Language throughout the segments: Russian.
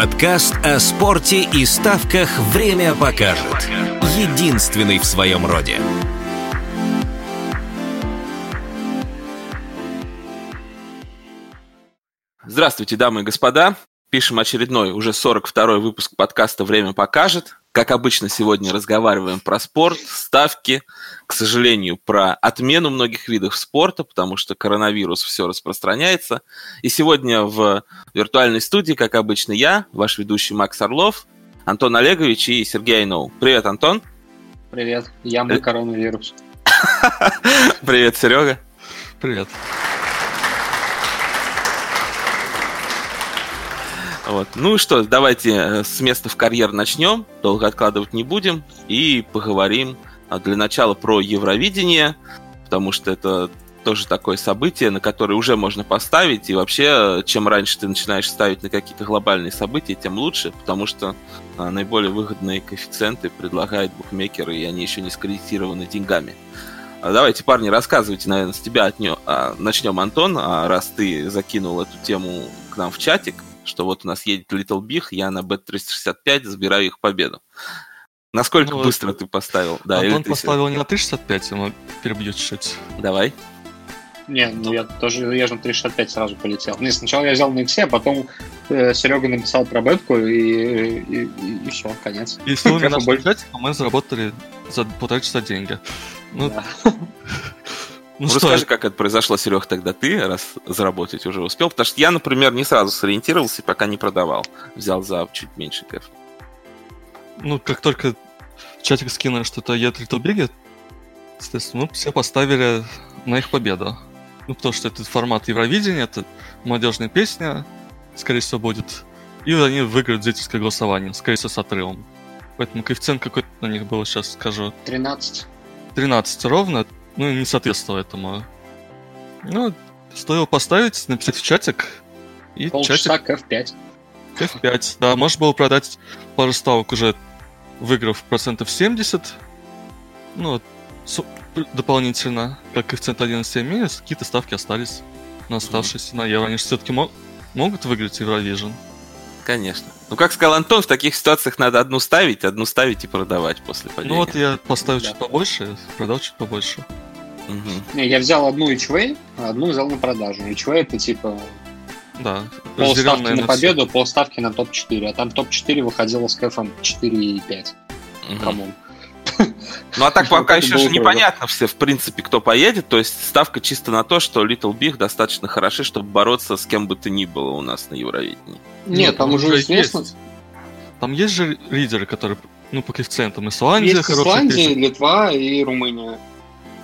Подкаст о спорте и ставках «Время покажет». Единственный в своем роде. Здравствуйте, дамы и господа. Пишем очередной, уже 42-й выпуск подкаста «Время покажет». Как обычно, сегодня разговариваем про спорт, ставки, к сожалению, про отмену многих видов спорта, потому что коронавирус все распространяется. И сегодня в виртуальной студии, как обычно, я, ваш ведущий Макс Орлов, Антон Олегович и Сергей Айноу. Привет, Антон. Привет, я мой коронавирус. Привет, Серега. Привет. Вот. Ну и что, давайте э, с места в карьер начнем, долго откладывать не будем и поговорим а, для начала про Евровидение, потому что это тоже такое событие, на которое уже можно поставить, и вообще, чем раньше ты начинаешь ставить на какие-то глобальные события, тем лучше, потому что а, наиболее выгодные коэффициенты предлагают букмекеры, и они еще не скредитированы деньгами. А, давайте, парни, рассказывайте, наверное, с тебя отнё... начнем, Антон, раз ты закинул эту тему к нам в чатик что вот у нас едет Little Big, я на Bet365 забираю их победу. Насколько ну, быстро ты поставил? Да, Антон поставил не на 365, но перебью чуть-чуть. Давай. Не, ну я тоже, я же на 365 сразу полетел. Не, сначала я взял на X, а потом э, Серега написал про бетку, и, и, и, и все, конец. Если вы нас больше... мы заработали за полтора часа деньги. Ну, да. Ну, ну расскажи, как это произошло, Серег, тогда ты, раз заработать уже успел. Потому что я, например, не сразу сориентировался, пока не продавал. Взял за чуть меньше кэф. Ну, как только в чатик скинули, что это Yet Little Big, соответственно, ну, все поставили на их победу. Ну, потому что этот формат Евровидения, это молодежная песня, скорее всего, будет. И они выиграют зрительское голосование, скорее всего, с отрывом. Поэтому коэффициент какой-то на них был, сейчас скажу. 13. 13 ровно ну, не соответствовало этому. Ну, стоило поставить, написать в чатик. И Полчаса чатик... F5. F5, да. Можно было продать пару ставок уже, выиграв процентов 70. Ну, дополнительно, как коэффициент 1,7 минус, какие-то ставки остались на оставшиеся mm-hmm. на евро. Они же все-таки мо... могут выиграть Eurovision. Конечно. Ну, как сказал Антон, в таких ситуациях надо одну ставить, одну ставить и продавать после падения. Ну вот я поставил да. чуть побольше, продал чуть побольше. Угу. Я взял одну HV, а одну взял на продажу. HV это типа да, полставки на победу, все. полставки на топ-4. А там топ-4 выходило с кэфом 4,5. Угу. Come on. Ну а так пока еще же непонятно все, в принципе, кто поедет. То есть ставка чисто на то, что Little Big достаточно хороши, чтобы бороться с кем бы то ни было у нас на Евровидении. Нет, там уже есть. Там есть же лидеры, которые, ну, по коэффициентам Исландия, есть Исландия, Литва и Румыния.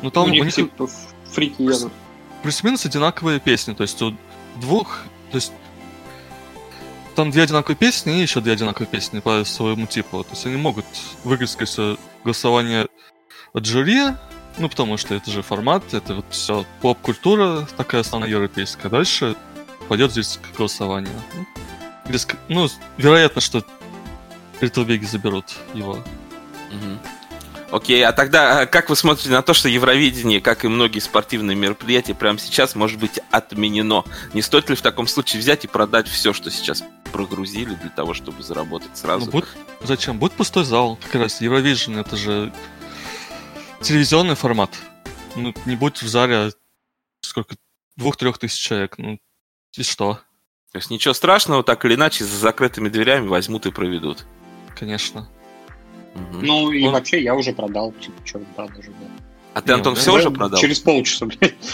Ну там у них, у них типа фрики едут. Плюс-минус одинаковые песни, то есть у двух, то есть там две одинаковые песни и еще две одинаковые песни по своему типу. То есть они могут выиграть, скорее голосование от жюри, ну, потому что это же формат, это вот все поп-культура такая основная европейская. Дальше пойдет здесь голосование. Ну, ну вероятно, что Little Big заберут его. Угу. Окей, а тогда а как вы смотрите на то, что Евровидение, как и многие спортивные мероприятия, прямо сейчас может быть отменено? Не стоит ли в таком случае взять и продать все, что сейчас прогрузили для того, чтобы заработать сразу? Ну, будет... Зачем? Будет пустой зал. Как раз Евровидение это же телевизионный формат. Ну, не будет в зале сколько? Двух-трех тысяч человек. Ну, и что? То есть ничего страшного, так или иначе, за закрытыми дверями возьмут и проведут. Конечно. Угу. Ну и Он... вообще я уже продал, типа, что продажи, да. А ты, Антон, все уже продал? Через полчаса, блядь.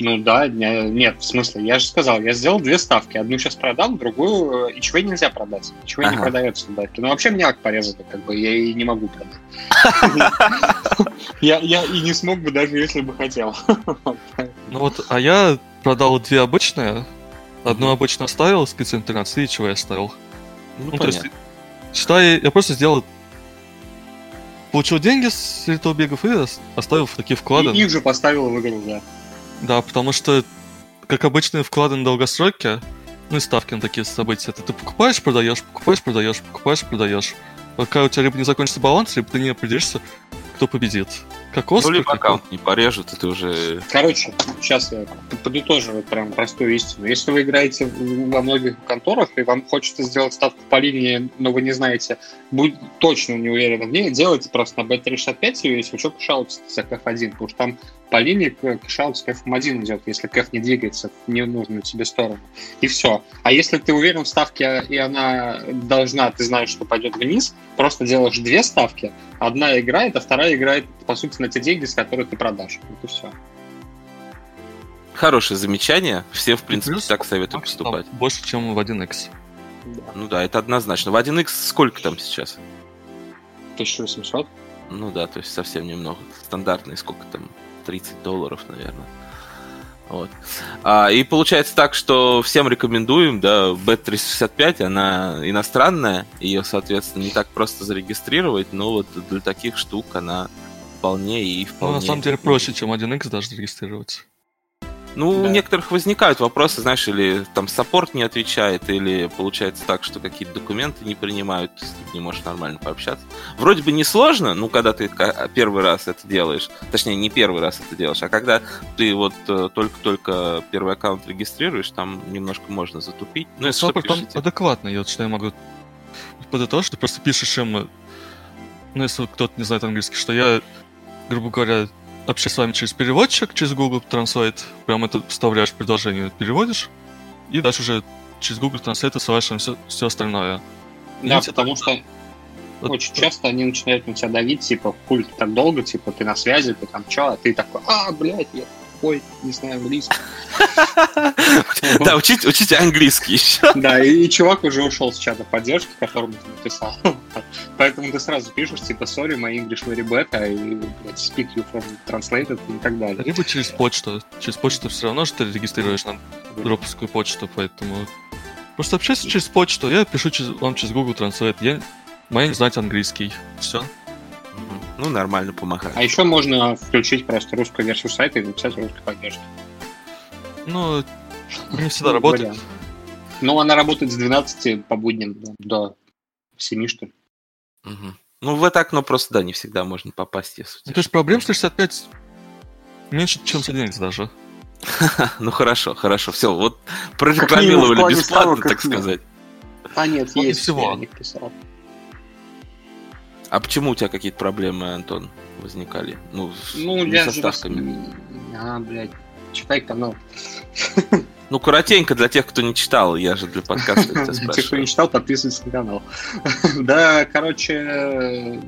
Ну да, нет, в смысле, я же сказал, я сделал две ставки. Одну сейчас продам, другую э, ИЧВ нельзя продать. ИЧВ ага. не продается в датке. Ну вообще мне акт порезано, как бы, я и не могу продать. Я и не смог бы, даже если бы хотел. Ну вот, а я продал две обычные. Одну обычно оставил с коэффициентом 13, и чего я оставил. Ну, то есть Считай, я просто сделал... Получил деньги с бегов и оставил такие вклады. И их же поставил в игру, да. Да, потому что, как обычные вклады на долгосроке, ну и ставки на такие события, это ты покупаешь, продаешь, покупаешь, продаешь, покупаешь, продаешь. Пока у тебя либо не закончится баланс, либо ты не определишься, кто победит. как Ну, либо аккаунт не порежут, это уже... Короче, сейчас я подытоживаю прям простую истину. Если вы играете во многих конторах, и вам хочется сделать ставку по линии, но вы не знаете, будет точно не уверены в ней, делайте просто на Bet365 ее, если вы что, кэшаутите за кэф 1, потому что там по линии cashout с кэф 1 идет, если кэф не двигается в ненужную тебе сторону. И все. А если ты уверен в ставке, и она должна, ты знаешь, что пойдет вниз, просто делаешь две ставки, одна играет, а вторая играет, по сути, на те деньги, с которых ты продашь. Вот и все. Хорошее замечание. Все, в принципе, Плюс так советую поступать. Больше, чем в 1x. Ну да, это однозначно. В 1x сколько там сейчас? 1800. Ну да, то есть совсем немного. Стандартный, сколько там? 30 долларов, наверное. Вот. А, и получается так, что всем рекомендуем, да, Bet365, она иностранная, ее, соответственно, не так просто зарегистрировать, но вот для таких штук она вполне и Ну, вполне... на самом деле проще, чем 1x даже зарегистрироваться. Ну, у Да. некоторых возникают вопросы, знаешь, или там саппорт не отвечает, или получается так, что какие-то документы не принимают, ты не можешь нормально пообщаться. Вроде бы несложно, ну, когда ты ка- первый раз это делаешь, точнее, не первый раз это делаешь, а когда ты вот э, только-только первый аккаунт регистрируешь, там немножко можно затупить. Ну, что, Саппорт там пишите. адекватный, я вот я могу подытожить, ты просто пишешь им, э, ну, если кто-то не знает английский, что я, грубо говоря, общаюсь с вами через переводчик, через Google Translate, прям это вставляешь в предложение, переводишь, и дальше уже через Google Translate отсылаешь им все, все остальное. Да, Видите, потому что Вот- очень часто они начинают на тебя давить, типа, ты так долго, типа, ты на связи, ты там чё, а ты такой, а, блядь, я ой, не знаю английский. Да, учите, английский еще. Да, и, и чувак уже ушел с чата поддержки, которому ты написал. Поэтому ты сразу пишешь, типа, sorry, my English very bad, и, блядь, speak you from translated и так далее. Либо через почту. Через почту все равно, что ты регистрируешь на дропскую почту, поэтому... Просто общайся через почту, я пишу через, вам через Google Translate, я... Не знать английский. Все. Ну, нормально помогает. А еще можно включить просто русскую версию сайта и написать русской поддержки. Ну, не всегда Ну, работает. Ну, она работает с 12 по будням до- до 7, что ли. Мгм. Ну, в это окно просто, да, не всегда можно попасть, если... Ну, то есть проблем с 65 меньше, чем с 1 даже. Ну хорошо, хорошо, все, вот прорекламировали бесплатно, так сказать. А, нет, не есть. всего. Я не писал. А почему у тебя какие-то проблемы, Антон, возникали? Ну, с- Ну, я со ставками. А, блядь. Читай канал. Ну, коротенько для тех, кто не читал, я же для подкаста тебя Те, кто не спрашиваю. читал, подписывайтесь на канал. Да, короче,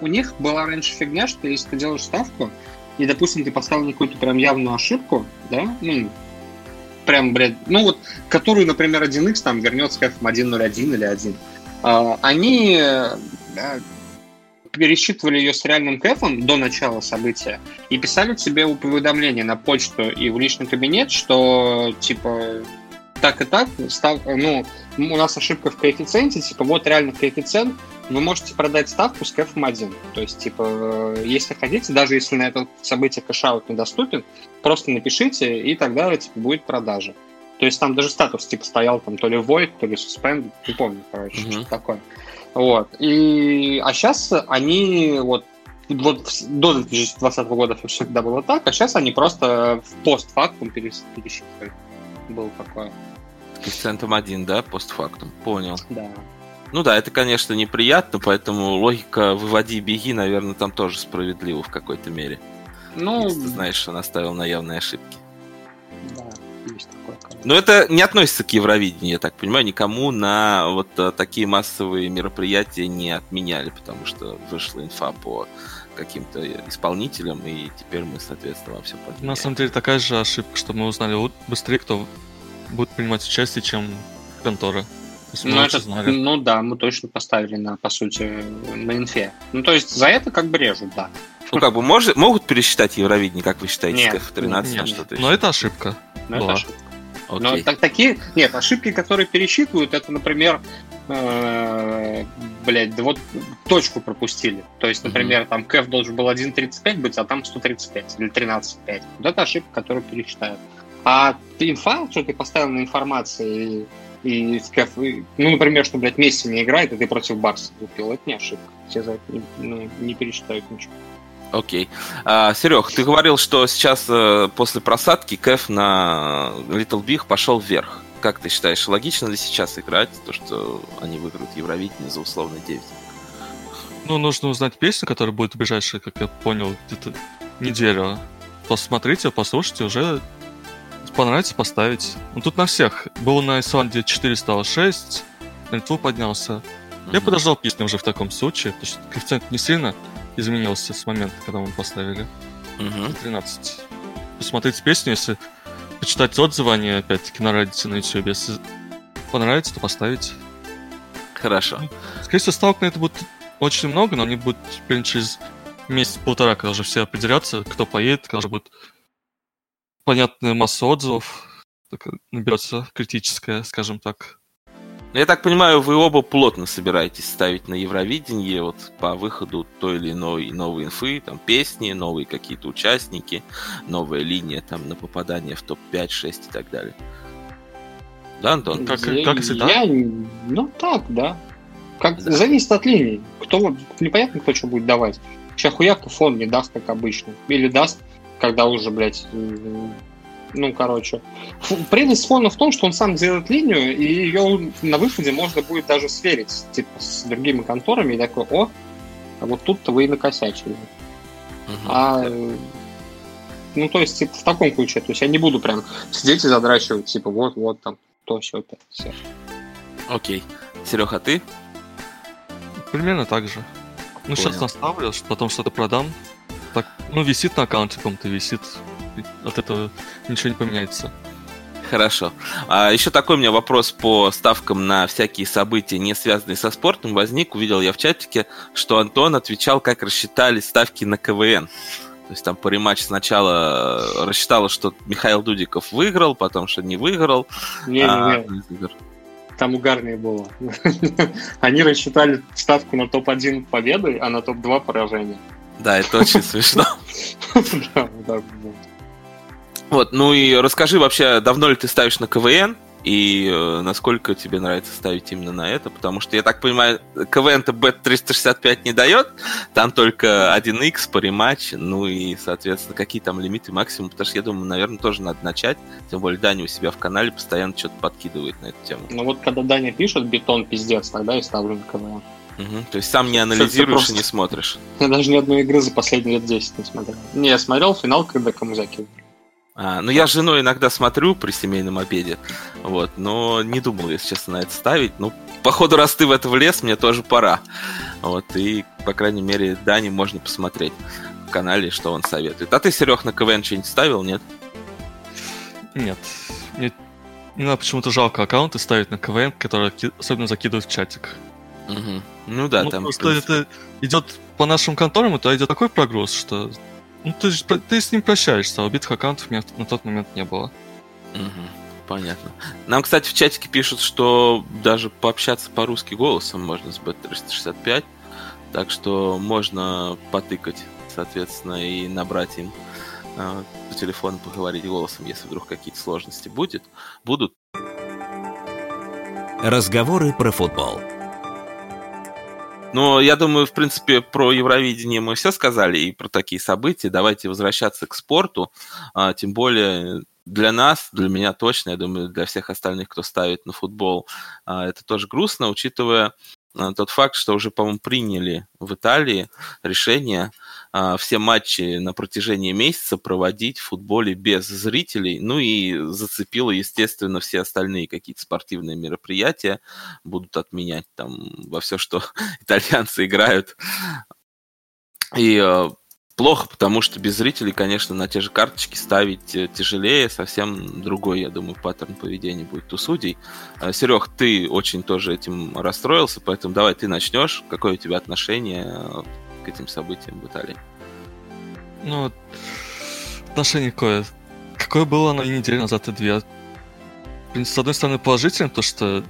у них была раньше фигня, что если ты делаешь ставку, и, допустим, ты поставил какую-то прям явную ошибку, да, ну, прям, блядь, ну вот, которую, например, 1x там вернет с кэфом 1.01 или 1, а, они пересчитывали ее с реальным кэфом до начала события и писали тебе уведомление на почту и в личный кабинет, что, типа, так и так, став, ну, у нас ошибка в коэффициенте, типа, вот реально коэффициент, вы можете продать ставку с кэфом 1. То есть, типа, э, если хотите, даже если на это событие кэшаут недоступен, просто напишите, и тогда, типа, будет продажа. То есть там даже статус, типа, стоял там то ли void, то ли suspend, не помню, короче, Мгм. что такое. Вот. И, а сейчас они вот вот до 2020 года все всегда было так, а сейчас они просто в постфактум перес- пересчитывают. Было такое, Коэффициентом один, да, постфактум. Понял. да. Ну да, это, конечно, неприятно, поэтому логика «выводи и беги», наверное, там тоже справедлива в какой-то мере. Ну, Если ты знаешь, что наставил на явные ошибки. Но это не относится к Евровидению, я так понимаю, никому на вот э, такие массовые мероприятия не отменяли, потому что вышла инфа по каким-то исполнителям, и теперь мы, соответственно, вам все На поменяем. самом деле такая же ошибка, что мы узнали вот быстрее, кто будет принимать участие, чем контора. Ну, это, знали. ну да, мы точно поставили на, по сути, на инфе. Ну, то есть за это как бы режут, да. Ну, как бы, может, могут пересчитать Евровидение, как вы считаете, Нет, с F13 на Нет, что-то но это ошибка. Но Была. это ошибка. Но так, такие... Нет, ошибки, которые пересчитывают, это, например, э, блядь, да вот точку пропустили. То есть, например, там кэф должен был 1.35 быть, а там 135 или 13.5. Вот это ошибка, которую пересчитают. А инфа, что ты поставил на информации и, и и- ну, например, что, блядь, Месси не играет, и ты против Барса купил, это не ошибка. Тебе за это не, ну, не пересчитают ничего. Окей. А, Серег, ты говорил, что сейчас э, после просадки Кэф на Little Big пошел вверх. Как ты считаешь, логично ли сейчас играть то, что они выиграют Евровидение за условно 9? Ну, нужно узнать песню, которая будет в ближайшие, как я понял, где-то неделю. Посмотрите, послушайте, уже понравится поставить. Ну, тут на всех. Был на Исландии 4 стало 6, на Литву поднялся. Mm-hmm. Я подождал песню уже в таком случае, потому что коэффициент не сильно изменился с момента, когда мы поставили. Угу. 13. Посмотреть песню, если почитать отзывы, они опять-таки на Reddit, на YouTube. Если понравится, то поставить. Хорошо. Скорее всего, ставок на это будет очень много, но они будут примерно через месяц-полтора, когда уже все определятся, кто поедет, когда уже будет понятная масса отзывов, наберется критическая, скажем так. Ну, я так понимаю, вы оба плотно собираетесь ставить на Евровидение вот по выходу той или иной новой инфы, там песни, новые какие-то участники, новая линия там на попадание в топ-5, 6 и так далее. Да, Антон? Как, я, как всегда? Я, ну так, да. Как, да. Зависит от линий. Кто, непонятно, кто что будет давать. Сейчас хуяка фон не даст, как обычно. Или даст, когда уже, блядь, ну, короче. Прелесть фона в том, что он сам делает линию, и ее на выходе можно будет даже сверить, типа, с другими конторами, и такой, о, а вот тут-то вы и накосячили. Угу. А, ну, то есть, типа, в таком ключе. То есть я не буду прям сидеть и задрачивать, типа, вот-вот там, то, все, это, все. Окей. Серега, а ты? Примерно так же. Ну, Понял. сейчас наставлю, потом что-то продам. Так, ну, висит на аккаунте каком-то, висит от этого ничего не поменяется. Хорошо. А еще такой у меня вопрос по ставкам на всякие события, не связанные со спортом, возник. Увидел я в чатике, что Антон отвечал, как рассчитали ставки на КВН. То есть там по рематч сначала рассчитала, что Михаил Дудиков выиграл, потом, что не выиграл. Не-не-не. А... Там угарнее было. Они рассчитали ставку на топ-1 победы, а на топ-2 поражения. Да, это очень смешно. Да, да, вот, ну и расскажи вообще, давно ли ты ставишь на КВН? И э, насколько тебе нравится ставить именно на это? Потому что, я так понимаю, КВН-то Bet365 не дает, там только 1x по рематч, ну и, соответственно, какие там лимиты максимум, потому что, я думаю, наверное, тоже надо начать, тем более Даня у себя в канале постоянно что-то подкидывает на эту тему. Ну вот, когда Даня пишет бетон пиздец, тогда я ставлю на КВН. Угу. То есть сам не анализируешь просто... и не смотришь? Я даже ни одной игры за последние лет 10 не смотрел. Не, я смотрел финал, когда Камузаки выиграл. А, ну, я с женой иногда смотрю при семейном обеде, вот, но не думал, если честно, на это ставить. Ну, походу, раз ты в это влез, мне тоже пора. Вот, и, по крайней мере, Дани можно посмотреть в канале, что он советует. А ты, Серег, на КВН что-нибудь ставил, нет? Нет. Мне, надо почему-то жалко аккаунты ставить на КВН, которые особенно закидывают в чатик. Угу. Ну да, ну, там... Просто это идет по нашим конторам, это идет такой прогруз, что ну, ты, ты с ним прощаешься, а убитых аккаунтов у меня на тот момент не было. Угу, понятно. Нам, кстати, в чатике пишут, что даже пообщаться по-русски голосом можно с B365, так что можно потыкать, соответственно, и набрать им э, по телефону поговорить голосом, если вдруг какие-то сложности будет, будут. Разговоры про футбол. Но я думаю, в принципе, про Евровидение мы все сказали и про такие события. Давайте возвращаться к спорту. А, тем более для нас, для меня точно, я думаю, для всех остальных, кто ставит на футбол, а, это тоже грустно, учитывая а, тот факт, что уже, по-моему, приняли в Италии решение все матчи на протяжении месяца проводить в футболе без зрителей. Ну и зацепило, естественно, все остальные какие-то спортивные мероприятия будут отменять там во все, что итальянцы играют. И а, плохо, потому что без зрителей, конечно, на те же карточки ставить э, тяжелее, совсем другой, я думаю, паттерн поведения будет у судей. А, Серег, ты очень тоже этим расстроился, поэтому давай ты начнешь. Какое у тебя отношение к этим событиям в Италии? Ну, отношение какое? Какое было на неделю назад и две? С одной стороны, положительно, то что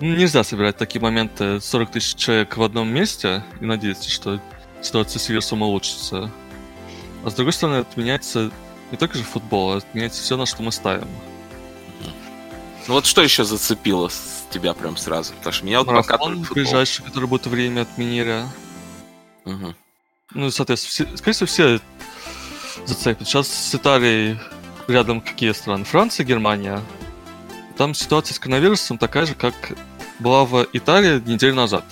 нельзя собирать такие моменты 40 тысяч человек в одном месте и надеяться, что ситуация с вирусом улучшится. А с другой стороны, отменяется не только же футбол, а отменяется все, на что мы ставим. Ну вот что еще зацепило с тебя прям сразу? Потому что меня вот Марафон пока... ближайший, который будет время отменили. Угу. Ну, соответственно, все, скорее всего, все зацепят. Сейчас с Италией рядом какие страны? Франция, Германия. Там ситуация с коронавирусом такая же, как была в Италии неделю назад.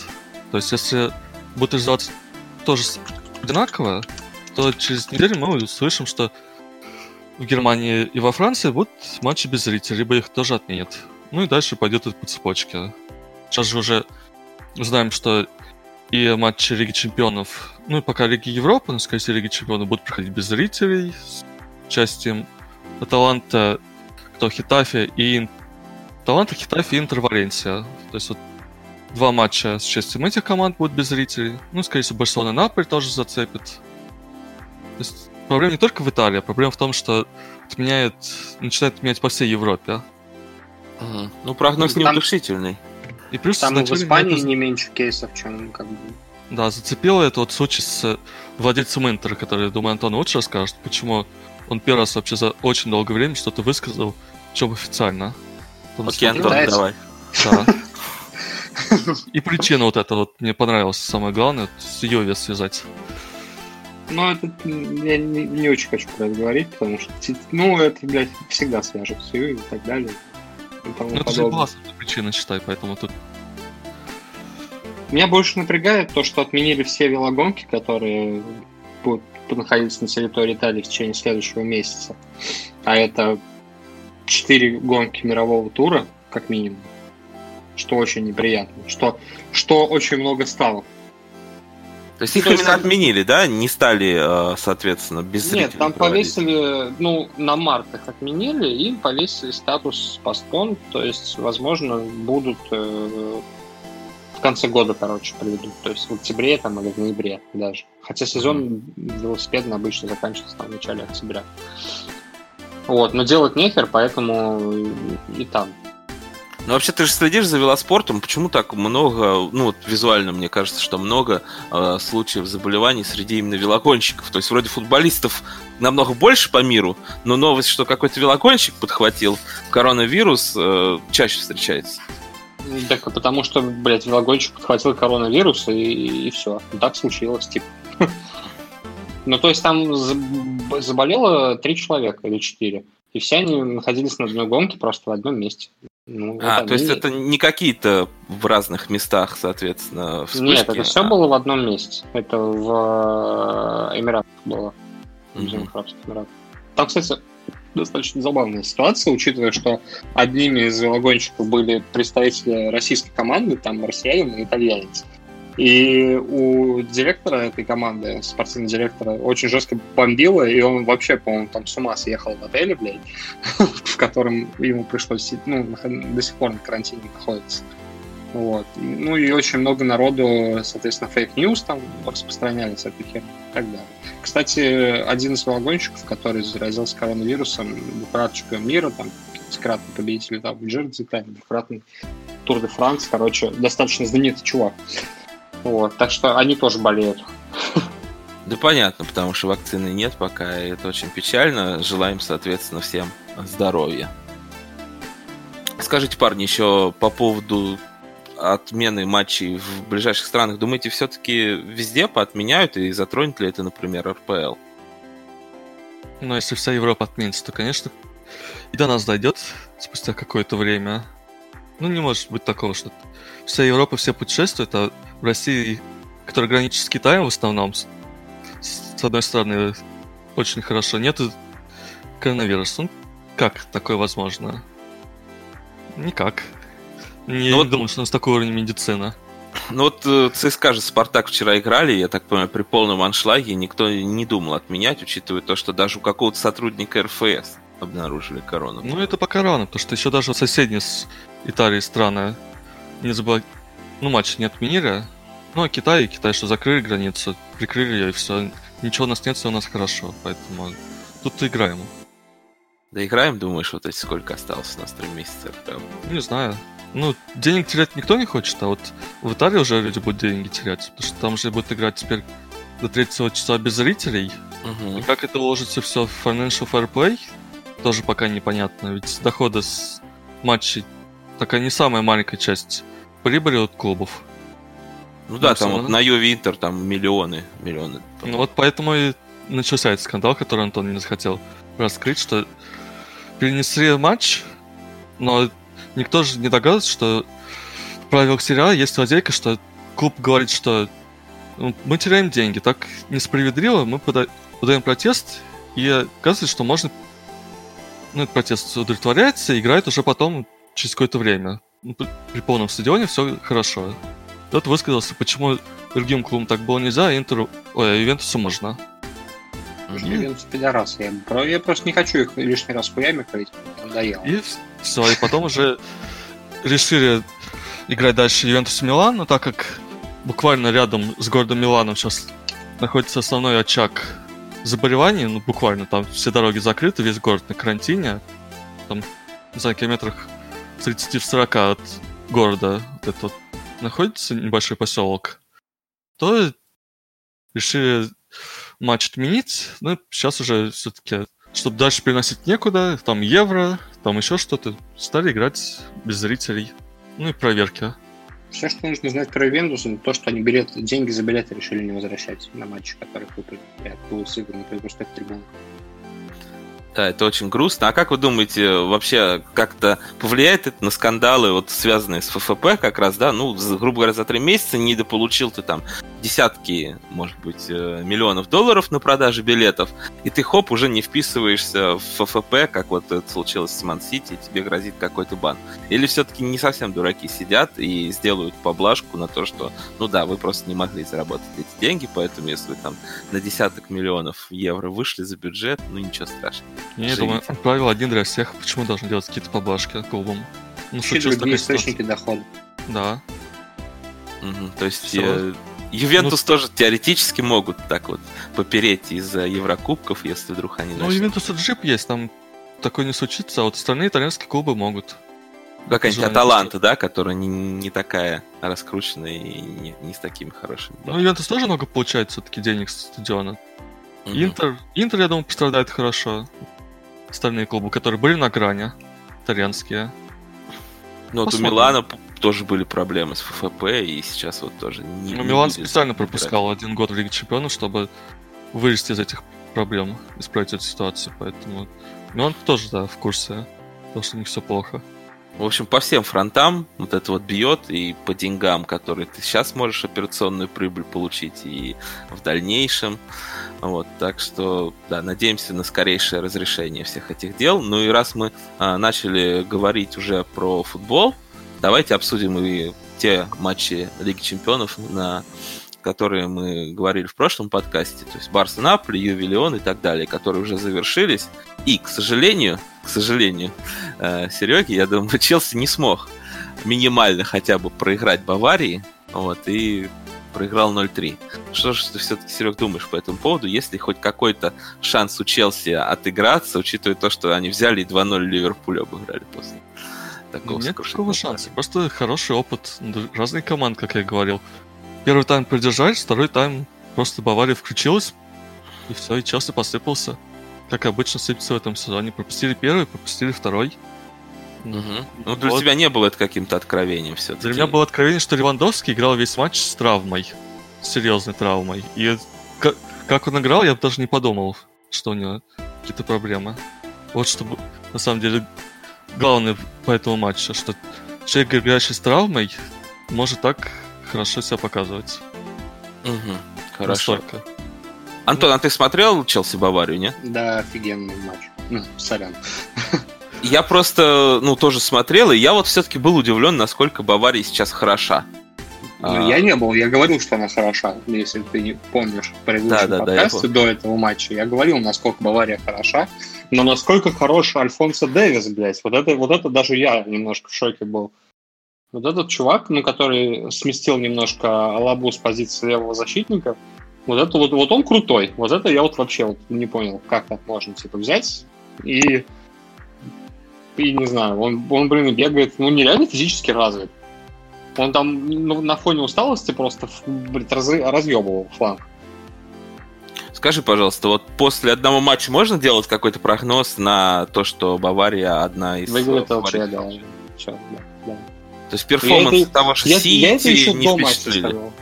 То есть, если будет развиваться тоже одинаково, то через неделю мы услышим, что в Германии и во Франции будут матчи без зрителей, либо их тоже отменят. Ну и дальше пойдет это по цепочке. Сейчас же уже знаем, что и матчи Лиги Чемпионов, ну и пока Лиги Европы, но, скорее всего, Лиги Чемпионов будут проходить без зрителей, с участием Аталанта, кто Хитафи и Аталанта, Хитафи и Интер Валенсия. То есть вот два матча с участием этих команд будут без зрителей. Ну, скорее всего, Барселона и Наполь тоже зацепит. То есть проблема не только в Италии, а проблема в том, что отменяет, начинает отменять по всей Европе. Угу. Ну, прогноз Там- неутешительный. И плюс Там в Испании это- не меньше кейсов, чем как бы... Да, зацепило это вот случай с э, владельцем Интера, который, думаю, Антон лучше расскажет, почему он первый раз вообще за очень долгое время что-то высказал, чем официально. Окей, Антон, Нравится? давай. Да. И причина вот эта вот мне понравилась самое главное, с Юве связать. Ну, это я не, не очень хочу про это говорить, потому что, ну, это, блядь, всегда свяжет с и так далее. И тому Ну это же была причина, считай, поэтому тут Меня больше напрягает то, что отменили все велогонки, которые будут находиться на территории Италии в течение следующего месяца. А это четыре гонки мирового тура, как минимум. Что очень неприятно. Что, что очень много стало. То есть их То есть именно там- отменили, да? Не стали, э, соответственно, без Нет, там проводить? повесили, ну, на март их отменили, и повесили статус постпон, то есть, возможно, будут э, в конце года, короче, приведут, то есть в октябре там или в ноябре даже. Хотя сезон велосипедный обычно заканчивается там в начале октября. Вот, но делать нехер, поэтому и там. Ну, вообще, ты же следишь за велоспортом. Почему так много, ну, вот визуально мне кажется, что много э, случаев заболеваний среди именно велогонщиков. То есть, вроде футболистов намного больше по миру, но новость, что какой-то велогонщик подхватил коронавирус, э, чаще встречается. Так потому что, блядь, велогонщик подхватил коронавирус, и, и все. Так случилось, типа. Ну, то есть там заб- заболело три человека или четыре. И все они находились на одной гонке просто в одном месте. Ну, А, вот то есть они- это не какие-то в разных местах, соответственно, вспышки. Нет, это все а- было в одном месте. Это в э, Эмиратах было. В Арабских Эмиратах. Там, кстати, достаточно забавная ситуация, учитывая, что одними из велогонщиков были представители российской команды, там россиянин и итальянец. И у директора этой команды, спортивного директора, очень жестко бомбило, и он вообще, по-моему, там с ума съехал в отеле, блядь, в котором ему пришлось, ну, до сих пор на карантине находится. Вот. Ну и очень много народу, соответственно, fake news там распространяли с этой херней и так далее. Кстати, один из велогонщиков, который заразился коронавирусом, двукратный чемпион мира, там, пятикратный победитель там, в Джерси, двукратный Тур де Франс, короче, достаточно знаменитый чувак. Вот, так что они тоже болеют. Да понятно, потому что вакцины нет пока, и это очень печально. Желаем, соответственно, всем здоровья. Скажите, парни, еще по поводу отмены матчей в ближайших странах. Думаете, все-таки везде поотменяют и затронет ли это, например, РПЛ? Но если вся Европа отменится, то, конечно, и до нас дойдет спустя какое-то время. Ну, не может быть такого, что вся Европа, все путешествуют, а в России, которая граничит с Китаем в основном, с, с одной стороны, очень хорошо, нету коронавируса. Ну, как такое возможно? Никак. Не, Ну не вот- думаю, что у нас такой уровень медицины. Ну вот э, ЦСКА же Спартак вчера играли, я так понимаю, при полном аншлаге никто не думал отменять, учитывая то, что даже у какого-то сотрудника РФС обнаружили корону. Ну, это пока рано, потому что еще даже соседние с Италией страны не забыл... Ну, матч не отменили. Ну, а Китай, Китай что, закрыли границу, прикрыли ее, и все. Ничего у нас нет, все у нас хорошо, поэтому тут играем. Да играем, думаешь, вот эти сколько осталось у нас три месяца РПЛ? Не знаю. Ну, денег терять никто не хочет, а вот в Италии уже люди будут деньги терять, потому что там же будут играть теперь до третьего часа без зрителей. Мгм. И как это уложится все в Financial Fair Play, тоже пока непонятно, ведь доходы с матчей такая не самая маленькая часть прибыли от клубов. Ну да, там вот на Юве Интер там миллионы, миллионы. Ну вот поэтому и начался этот скандал, который Антон не захотел раскрыть, что перенесли матч, но никто же не догадывается, что в правилах сериала есть лазейка, что клуб говорит, что ну, мы теряем деньги, так несправедливо, мы подаем протест, и оказывается, что можно ну, этот протест удовлетворяется и играет уже потом через какое-то время. Ну, при полном стадионе все хорошо. Тот высказался, почему другим клубам так было нельзя, а Интеру, ой, а Ювентусу можно. Ювентус пидорас. Я, я просто не хочу их лишний раз хуями ходить. Надоело. И все, и потом уже решили играть дальше Ювентус Милан, но так как буквально рядом с городом Миланом сейчас находится основной очаг заболеваний, ну буквально там все дороги закрыты, весь город на карантине, там, не знаю, километрах 30-40 от города вот этот находится небольшой поселок, то решили матч отменить. Ну, сейчас уже все-таки, чтобы дальше переносить некуда, там евро, там еще что-то, стали играть без зрителей. Ну и проверки. Все, что нужно знать про Ювентус, это то, что они билет, деньги за билеты решили не возвращать на матчи, которые купили. Я был сыгран на пустых трибунах. Да, это очень грустно. А как вы думаете, вообще как-то повлияет это на скандалы, вот связанные с ФФП как раз, да? Ну, грубо говоря, за три месяца недополучил ты там десятки, может быть, э, миллионов долларов на продаже билетов, и ты, хоп, уже не вписываешься в ФФП, как вот это случилось с Ман-Сити, и тебе грозит какой-то бан. Или все-таки не совсем дураки сидят и сделают поблажку на то, что, ну да, вы просто не могли заработать эти деньги, поэтому если вы там на десяток миллионов евро вышли за бюджет, ну ничего страшного. Не, я думаю, правило один для всех. Почему должны делать какие-то поблажки клубам? Ну, другие источники дохода. Да. Угу, то есть э, Ювентус ну, тоже теоретически могут так вот попереть из-за Еврокубков, если вдруг они... Ну, у Ювентуса джип есть, там такое не случится, а вот остальные итальянские клубы могут. Какая-нибудь Аталанта, да, которая не, не такая раскрученная и не, не с такими хорошими. Ну, Ювентус тоже много получает все-таки денег с стадиона. Mm-hmm. Интер, Интер, я думаю, пострадает хорошо остальные клубы, которые были на грани, итальянские. Ну вот у Милана тоже были проблемы с ФФП, и сейчас вот тоже не Ну, Милан специально пропускал один год в Лиге Чемпионов, чтобы вылезти из этих проблем, исправить эту ситуацию, поэтому Милан тоже, да, в курсе, потому что у них все плохо. В общем, по всем фронтам вот это вот бьет, и по деньгам, которые ты сейчас можешь операционную прибыль получить, и в дальнейшем. Вот, так что, да, надеемся на скорейшее разрешение всех этих дел. Ну и раз мы а, начали говорить уже про футбол, давайте обсудим и те матчи Лиги Чемпионов, на которые мы говорили в прошлом подкасте, то есть Барса Наполи, Леон и так далее, которые уже завершились. И, к сожалению, к сожалению, э, Сереги, я думаю, Челси не смог минимально хотя бы проиграть Баварии, вот, и проиграл 0-3. Что же ты все-таки, Серег, думаешь по этому поводу? Есть ли хоть какой-то шанс у Челси отыграться, учитывая то, что они взяли и 2-0 Ливерпуль обыграли после такого Нет такого шанса. Просто хороший опыт разных команд, как я говорил. Первый тайм продержались, второй тайм просто Бавария включилась, и все, и Челси посыпался. Как обычно сыпется в этом сезоне. Пропустили первый, пропустили второй. Угу. Ну, для вот. тебя не было это каким-то откровением все Для меня было откровение, что Левандовский играл весь матч с травмой. С серьезной травмой. И как, как он играл, я даже не подумал, что у него какие-то проблемы. Вот что на самом деле главное по этому матчу, что человек, играющий с травмой, может так хорошо себя показывать. Угу. Хорошо. Настолько. Антон, а ты смотрел Челси Баварию, не? Да, офигенный матч. Ну, сорян. Я просто, ну, тоже смотрел, и я вот все-таки был удивлен, насколько Бавария сейчас хороша. Ну, а... Я не был, я говорил, что она хороша, если ты не помнишь предыдущие да, да, подкасты да, до этого матча. Я говорил, насколько Бавария хороша, но насколько хорош Альфонсо Дэвис, блядь. Вот это, вот это даже я немножко в шоке был. Вот этот чувак, ну, который сместил немножко Алабу с позиции левого защитника, вот это вот, вот он крутой. Вот это я вот вообще вот не понял, как так можно, типа, взять и и не знаю, он, он блин, бегает, ну, нереально физически развит. Он там ну, на фоне усталости просто, блин, раз, разъебывал фланг. Скажи, пожалуйста, вот после одного матча можно делать какой-то прогноз на то, что Бавария одна из... Выиграет ЛЧ, да. да, да. То есть performance я того же я, Сити я это еще не до матча сказал.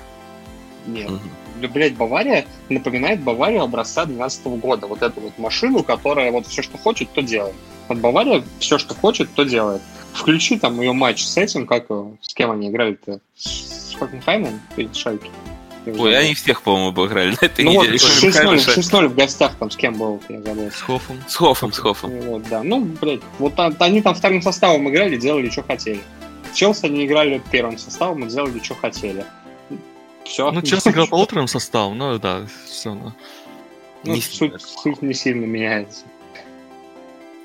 Нет. Угу. Блядь, Бавария напоминает Баварию образца 12 года. Вот эту вот машину, которая вот все, что хочет, то делает. Вот Бавария все, что хочет, то делает. Включи там ее матч с этим, как с кем они играли-то? С Хокенхаймом или Шальки? Ой, они всех, по-моему, обыграли на этой ну неделе. Вот 6-0 в гостях там с кем был, я забыл. С Хофом. С Хофом, с Хофом. Вот, да. Ну, блядь, вот они там вторым составом играли, делали, что хотели. Челси они играли первым составом и делали, что хотели. Все. Ну, Челси играл полуторным составом, но да, все равно. Ну, не суть, суть не сильно меняется.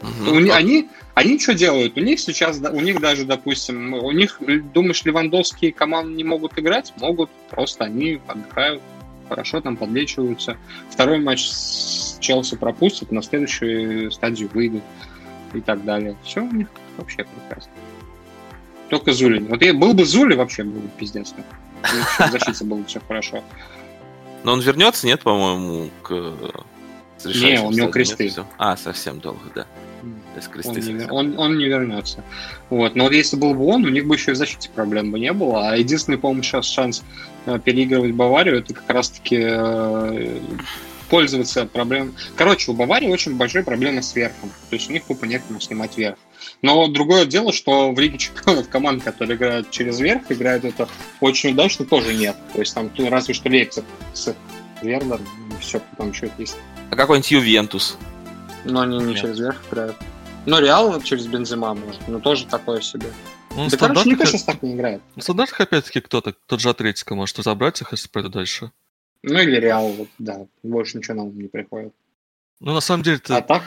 Угу. У, они, они что делают? У них сейчас, у них даже, допустим, у них, думаешь, Левандовские команды не могут играть? Могут, просто они отдыхают, хорошо там подлечиваются. Второй матч с Челси пропустят, на следующую стадию выйдут и так далее. Все у них вообще прекрасно. Только Зули. Вот я был бы Зули, вообще был бы пиздец. В защите было бы все хорошо. Но он вернется, нет, по-моему, к Не, у него кресты. А, совсем долго, да. Он не, он, он не вернется. Вот. Но вот если был бы он, у них бы еще и в защите проблем бы не было. А единственный, по-моему, сейчас шанс э, переигрывать Баварию, это как раз-таки э, пользоваться проблем. Короче, у Баварии очень большие проблемы с верхом. То есть у них тупо некому снимать верх. Но другое дело, что в Лиге Чемпионов команд, которые играют через верх, играют это очень удачно, тоже нет. То есть там ну, разве что Лейпциг с Вернер, все, потом что есть. А какой-нибудь Ювентус? Но они не нет. через верх играют. Но Реал через Бензима может, но тоже такое себе. Ну, да, короче, никто сейчас так не играет. В стандартах, опять-таки, кто-то, тот же Атлетика может разобрать их, если пойдет дальше. Ну или Реал, вот, да. Больше ничего на ум не приходит. Ну, на самом деле, это... А так?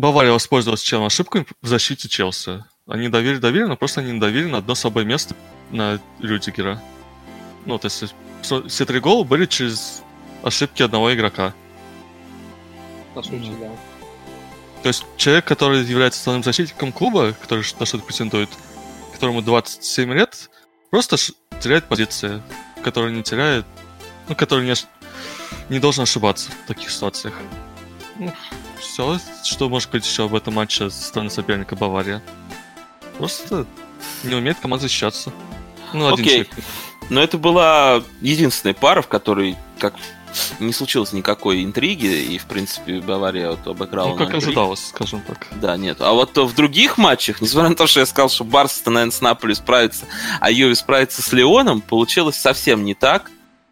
Бавария воспользовалась чем? Ошибкой в защите Челси. Они доверили, доверили, но просто они не доверили на одно слабое место на Рюдигера. Ну, то есть все три гола были через ошибки одного игрока. По сути, mm. да. То есть человек, который является основным защитником клуба, который на что-то претендует, которому 27 лет, просто теряет позиции, который не теряет ну, который не, не должен ошибаться в таких ситуациях. Ну, все, что может быть еще об этом матче со стороны соперника Бавария. Просто не умеет команда защищаться. Ну, один Окей. Человек. Но это была единственная пара, в которой как не случилось никакой интриги, и, в принципе, Бавария вот обыграла. Ну, как ожидалось, скажем так. Да, нет. А вот в других матчах, несмотря на то, что я сказал, что Барс-то, наверное, с Наполи справится, а Юви справится с Леоном, получилось совсем не так.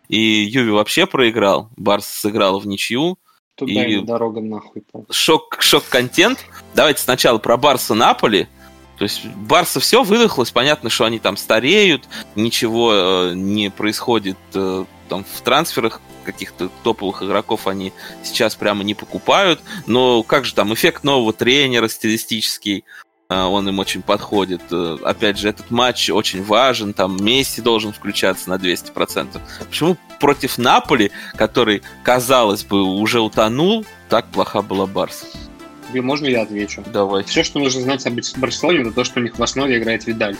И Юви вообще проиграл. Барс сыграл в ничью. Туда и дорога нахуй. Шок, шок-контент. Давайте сначала про Барса Наполи. То есть Барса все выдохлось, понятно, что они там стареют, ничего э, не происходит э, там в трансферах каких-то топовых игроков они сейчас прямо не покупают. Но как же там эффект нового тренера стилистический, а, он им очень подходит. Э, опять же, этот матч очень важен, там Месси должен включаться на 200%. Почему против Наполи, который, казалось бы, уже утонул, так плоха была Барса? Тебе можно я отвечу? Давай. Все, что нужно знать об Барселоне, это то, что у них в основе играет Видаль.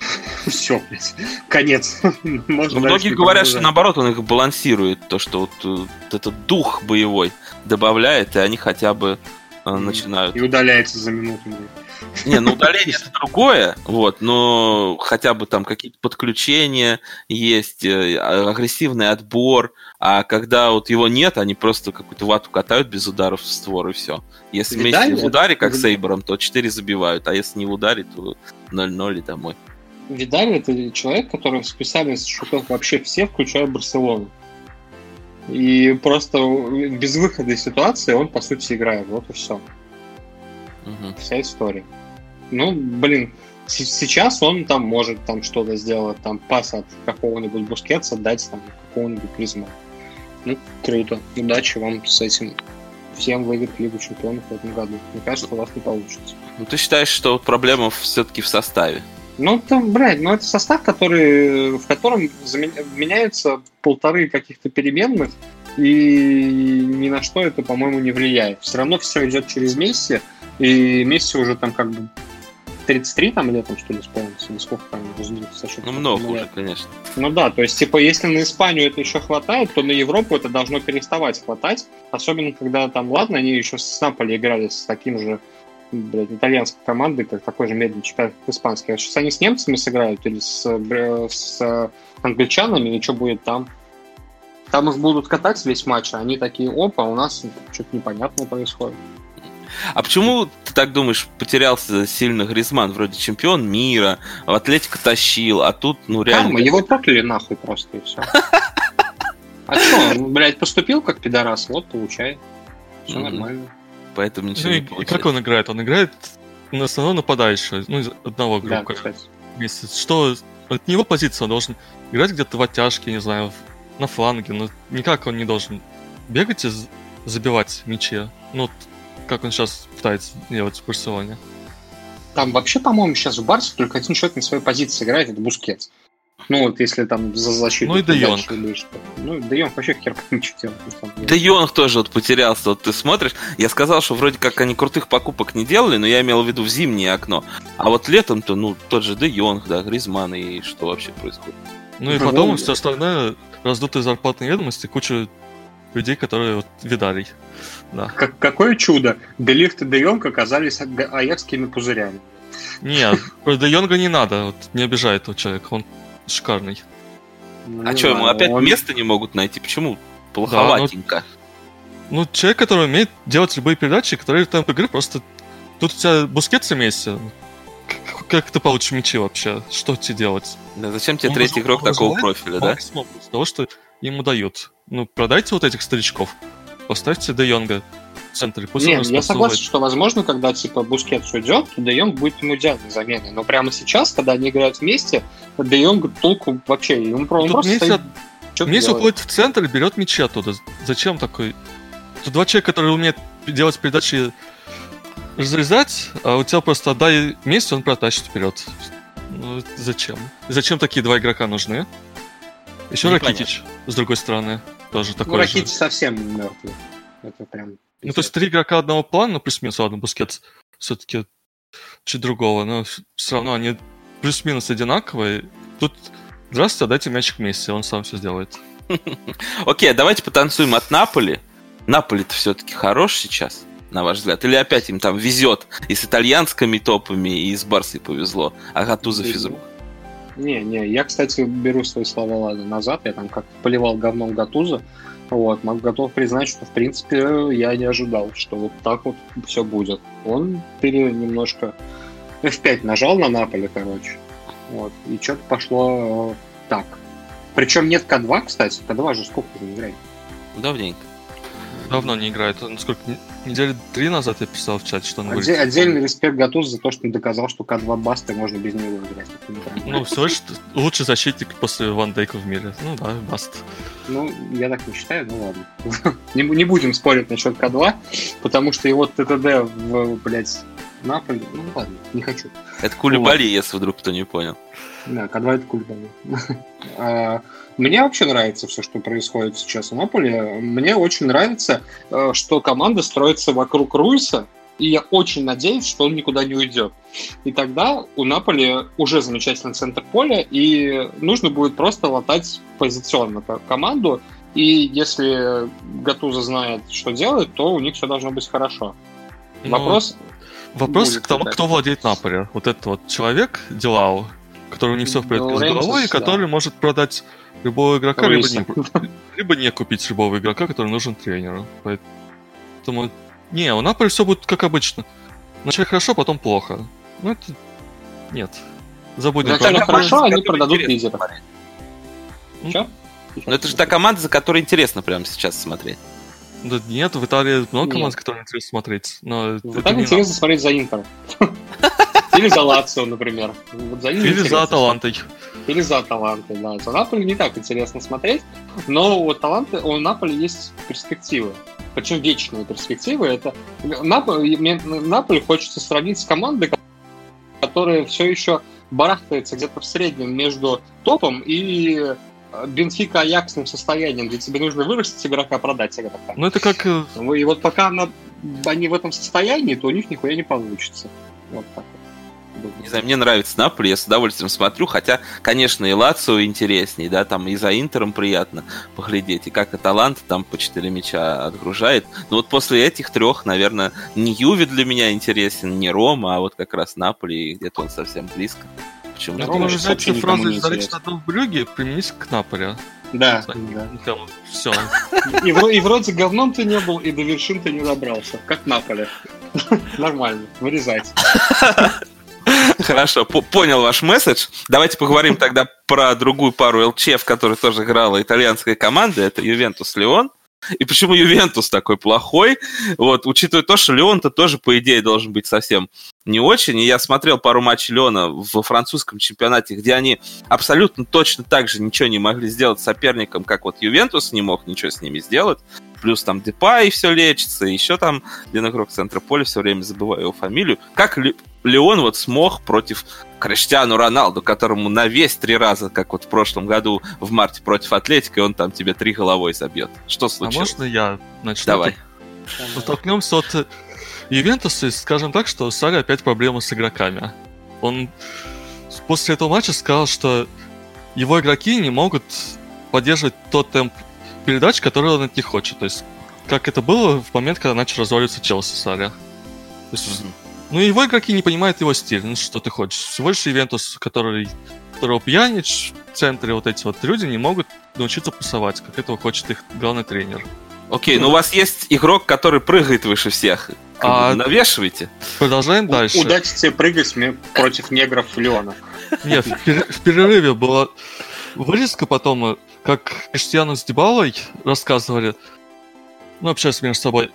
Все, блядь. Конец. Можно Многие говорят, что наоборот он их балансирует, то, что вот, вот этот дух боевой добавляет, и они хотя бы э, начинают. И удаляется за минуту. Не, ну удаление это другое, вот, но хотя бы там какие-то подключения есть, э, агрессивный отбор, а когда вот его нет, они просто какую-то вату катают без ударов в створ и все. Если Видали? в ударе, как с Эйбором, то 4 забивают, а если не в ударе, то 0-0 и домой. Видали, это человек, который списали с шутов вообще все, включая Барселону. И просто без выхода из ситуации он, по сути, играет. Вот и все. Угу. Вся история. Ну, блин, сейчас он там может там что-то сделать, там пас от какого-нибудь Бускетса дать там какого-нибудь Клизма. Ну, круто. Удачи вам с этим. Всем выиграть Лигу Чемпионов в этом году. Мне кажется, у вас не получится. Ну, ты считаешь, что проблема все-таки в составе? Ну, там, блядь, ну это состав, который, в котором меняются полторы каких-то переменных, и ни на что это, по-моему, не влияет. Все равно все идет через Месси, и Месси уже там как бы 33 там летом, что ли, исполнится, или сколько там со Ну, много уже, конечно. Ну да, то есть, типа, если на Испанию это еще хватает, то на Европу это должно переставать хватать, особенно когда там, ладно, они еще с Наполи играли с таким же блядь, итальянской командой, как такой же медленный чемпионат, как испанский. А сейчас они с немцами сыграют или с, с англичанами, и что будет там? Там их будут катать весь матч, а они такие, опа, у нас что-то непонятное происходит. А почему, ты так думаешь, потерялся сильно Гризман? Вроде чемпион мира, в Атлетико тащил, а тут, ну, реально... Карма, его прокляли нахуй просто, и все. А что, он, блядь, поступил как пидорас, вот, получай. Все нормально. Поэтому ничего Ну не получается. как он играет? Он играет на основном нападающего, ну, из одного кстати. месяц. Что от него позиция, он должен играть где-то в оттяжке, не знаю, на фланге, но никак он не должен бегать и забивать мячи. Ну, как он сейчас пытается делать в Барселоне. Там вообще, по-моему, сейчас в Барсе только один человек на своей позиции играет, это Бускетс. Ну, вот если там за защиту. Ну и Де Йонг. Ну, Де Йонг вообще херь делает. Да Йонг тоже вот потерялся, вот ты смотришь. Я сказал, что вроде как они крутых покупок не делали, но я имел в виду в зимнее окно. А вот летом-то, ну, тот же Де Йонг, да, Гризман, и что вообще происходит? Ну и Ну, потом ну, все остальное раздутые зарплатные ведомости, куча людей, которые вот видали. Да. Как- какое чудо! Де Лигт и Де Йонг оказались аякскими пузырями. Нет, про Де Йонга не надо, вот не обижай этого человека, он шикарный. Ну, А что, ему опять он- место не могут найти? Почему? Плоховатенько. Ну, человек, который умеет делать любые передачи, который в темп игры просто... Тут у тебя Бускетс имеется. Как, как ты получишь мячи вообще? Что тебе делать? Да, зачем тебе Он третий игрок такого профиля, да? того, что ему дают. Ну, продайте вот этих старичков. Поставьте Де Йонга в центре. Пусть Нет, я распасовывает. согласен, что, возможно, когда, типа, Бускетс уйдет, то Де Йонг будет ему идеальной заменой. Но прямо сейчас, когда они играют вместе, Де Йонг толку вообще... Ему про- просто Месси стоит, Месси уходит в центр и берет мячи оттуда. Зачем такой? Тут два человека, которые умеют делать передачи разрезать, а у тебя просто отдай Месси, он протащит вперед. Ну, зачем? Зачем такие два игрока нужны? Еще Непонятно. Ракитич, с другой стороны, тоже Ну, такой же. Ракитич совсем мертвый. Это прям... Ну, то есть три игрока одного плана, ну, плюс-минус, ладно, Бускетс все-таки чуть другого, но все равно они плюс-минус одинаковые. Тут, здравствуйте, дайте мячик Месси, он сам все сделает. Окей, давайте потанцуем от Наполи. Наполи-то все-таки хорош сейчас, на ваш взгляд? Или опять им там везет и с итальянскими топами, и с Барсой повезло, а Гатуза физрук? Не, не, я, кстати, беру свои слова назад, я там как поливал говном Гатуза, вот, могу готов признать, что, в принципе, я не ожидал, что вот так вот все будет. Он пере немножко F5 нажал на Наполе, короче, вот, и что-то пошло э, так. Причем нет К2, кстати, К2 же сколько уже играет? Давненько. Давно не играет. Он сколько, не- недели три назад я писал в чате, что он Отде- говорит. отдельный респект Гатузу за то, что он доказал, что К2 баста можно без него играть. Ну, всего лишь лучший защитник после Ван Дейка в мире. Ну да, баст. Ну, я так не считаю, ну ладно. не, не будем спорить насчет К2, потому что его ТТД в, блядь, Наполе, ну ладно, не хочу. Это Кулибали, если вдруг кто не понял. Да, К2 это кульбаны. Мне вообще нравится все, что происходит сейчас в Наполе. Мне очень нравится, э, что команда строится вокруг Руиса, и я очень надеюсь, что он никуда не уйдет. И тогда у Наполи уже замечательный центр поля, и нужно будет просто латать позиционно ко- команду, и если Гатуза знает, что делает, то у них все должно быть хорошо. Ну, Вопрос... Вопрос будет к тому, кто владеет Наполе. Вот этот вот человек, Дилау, который у них все в порядке с головой, и да. который может продать любого игрока, либо не, либо не купить любого игрока, который нужен тренеру. Поэтому, не, у Наполи все будет как обычно. Вначале хорошо, потом плохо. Ну, это... Нет. Забудем Вначале про хорошо, они продадут лидера. Чё? Но это же та команда, за которой интересно прямо сейчас смотреть. Да нет, в Италии много команд, которые интересно смотреть. Но В это Италии интересно смотреть за Интер. Или за Лацио, например. Вот за Или за Аталантой. Или за Аталантой, да. За Наполи не так интересно смотреть, но у Аталанты, у Наполи есть перспективы. Причем вечные перспективы. Это Наполи, мне Наполи хочется сравнить с командой, которая все еще барахтается где-то в среднем между топом и Бенфика Аяксным состоянием, где тебе нужно вырастить игрока, продать игрока. Ну, это как... э, Ну, И вот пока она- они в этом состоянии, то у них нихуя не получится. Вот так вот. Не знаю, мне нравится Наполи, я с удовольствием смотрю, хотя, конечно, и Лацио интересней, да, там и за Интером приятно поглядеть, и как Аталанта там по 4 мяча отгружает. Но вот после этих трех, наверное, не Юви для меня интересен, не Рома, а вот как раз Наполи, и где-то он совсем близко. Никому фразу не из «Заречной интересен. одной в Брюге» применить к Наполе. Да, да. Все. И, и вроде говном ты не был, и до вершин ты не добрался. Как на поле. Нормально, вырезать. Хорошо, по- понял ваш месседж. Давайте поговорим тогда про другую пару ЛЧ, в которой тоже играла итальянская команда. Это Ювентус Леон. И почему Ювентус такой плохой? Вот, учитывая то, что Леон-то тоже, по идее, должен быть совсем не очень. И я смотрел пару матчей Леона во французском чемпионате, где они абсолютно точно так же ничего не могли сделать с соперником, как вот Ювентус не мог ничего с ними сделать. Плюс там Депа и все лечится, и еще там один игрок центра поля, все время забываю его фамилию. Как Ле- Леон вот смог против Криштиану Роналду, которому на весь три раза, как вот в прошлом году в марте против Атлетика, и он там тебе три головой забьет. Что А случилось? можно я начну? Давай. Оттолкнемся от Ювентуса и скажем так, что у Сари опять проблемы с игроками. Он после этого матча сказал, что его игроки не могут поддерживать тот темп передач, который он от них хочет. То есть, как это было в момент, когда начал разваливаться Челси Сари. То есть, Мгм. ну, его игроки не понимают его стиль. Ну, что ты хочешь? Всего лишь Ювентус, который, которого Пьянич в центре, вот эти вот люди не могут научиться пасовать, как этого хочет их главный тренер. Окей, ну у вас есть игрок, который прыгает выше всех. А- навешивайте. Продолжаем дальше. Удачи тебе прыгать против негров Леона. Нет, в, пере- в перерыве была вырезка потом, э, как Криштиану с Дебалой рассказывали, ну, общаясь между собой,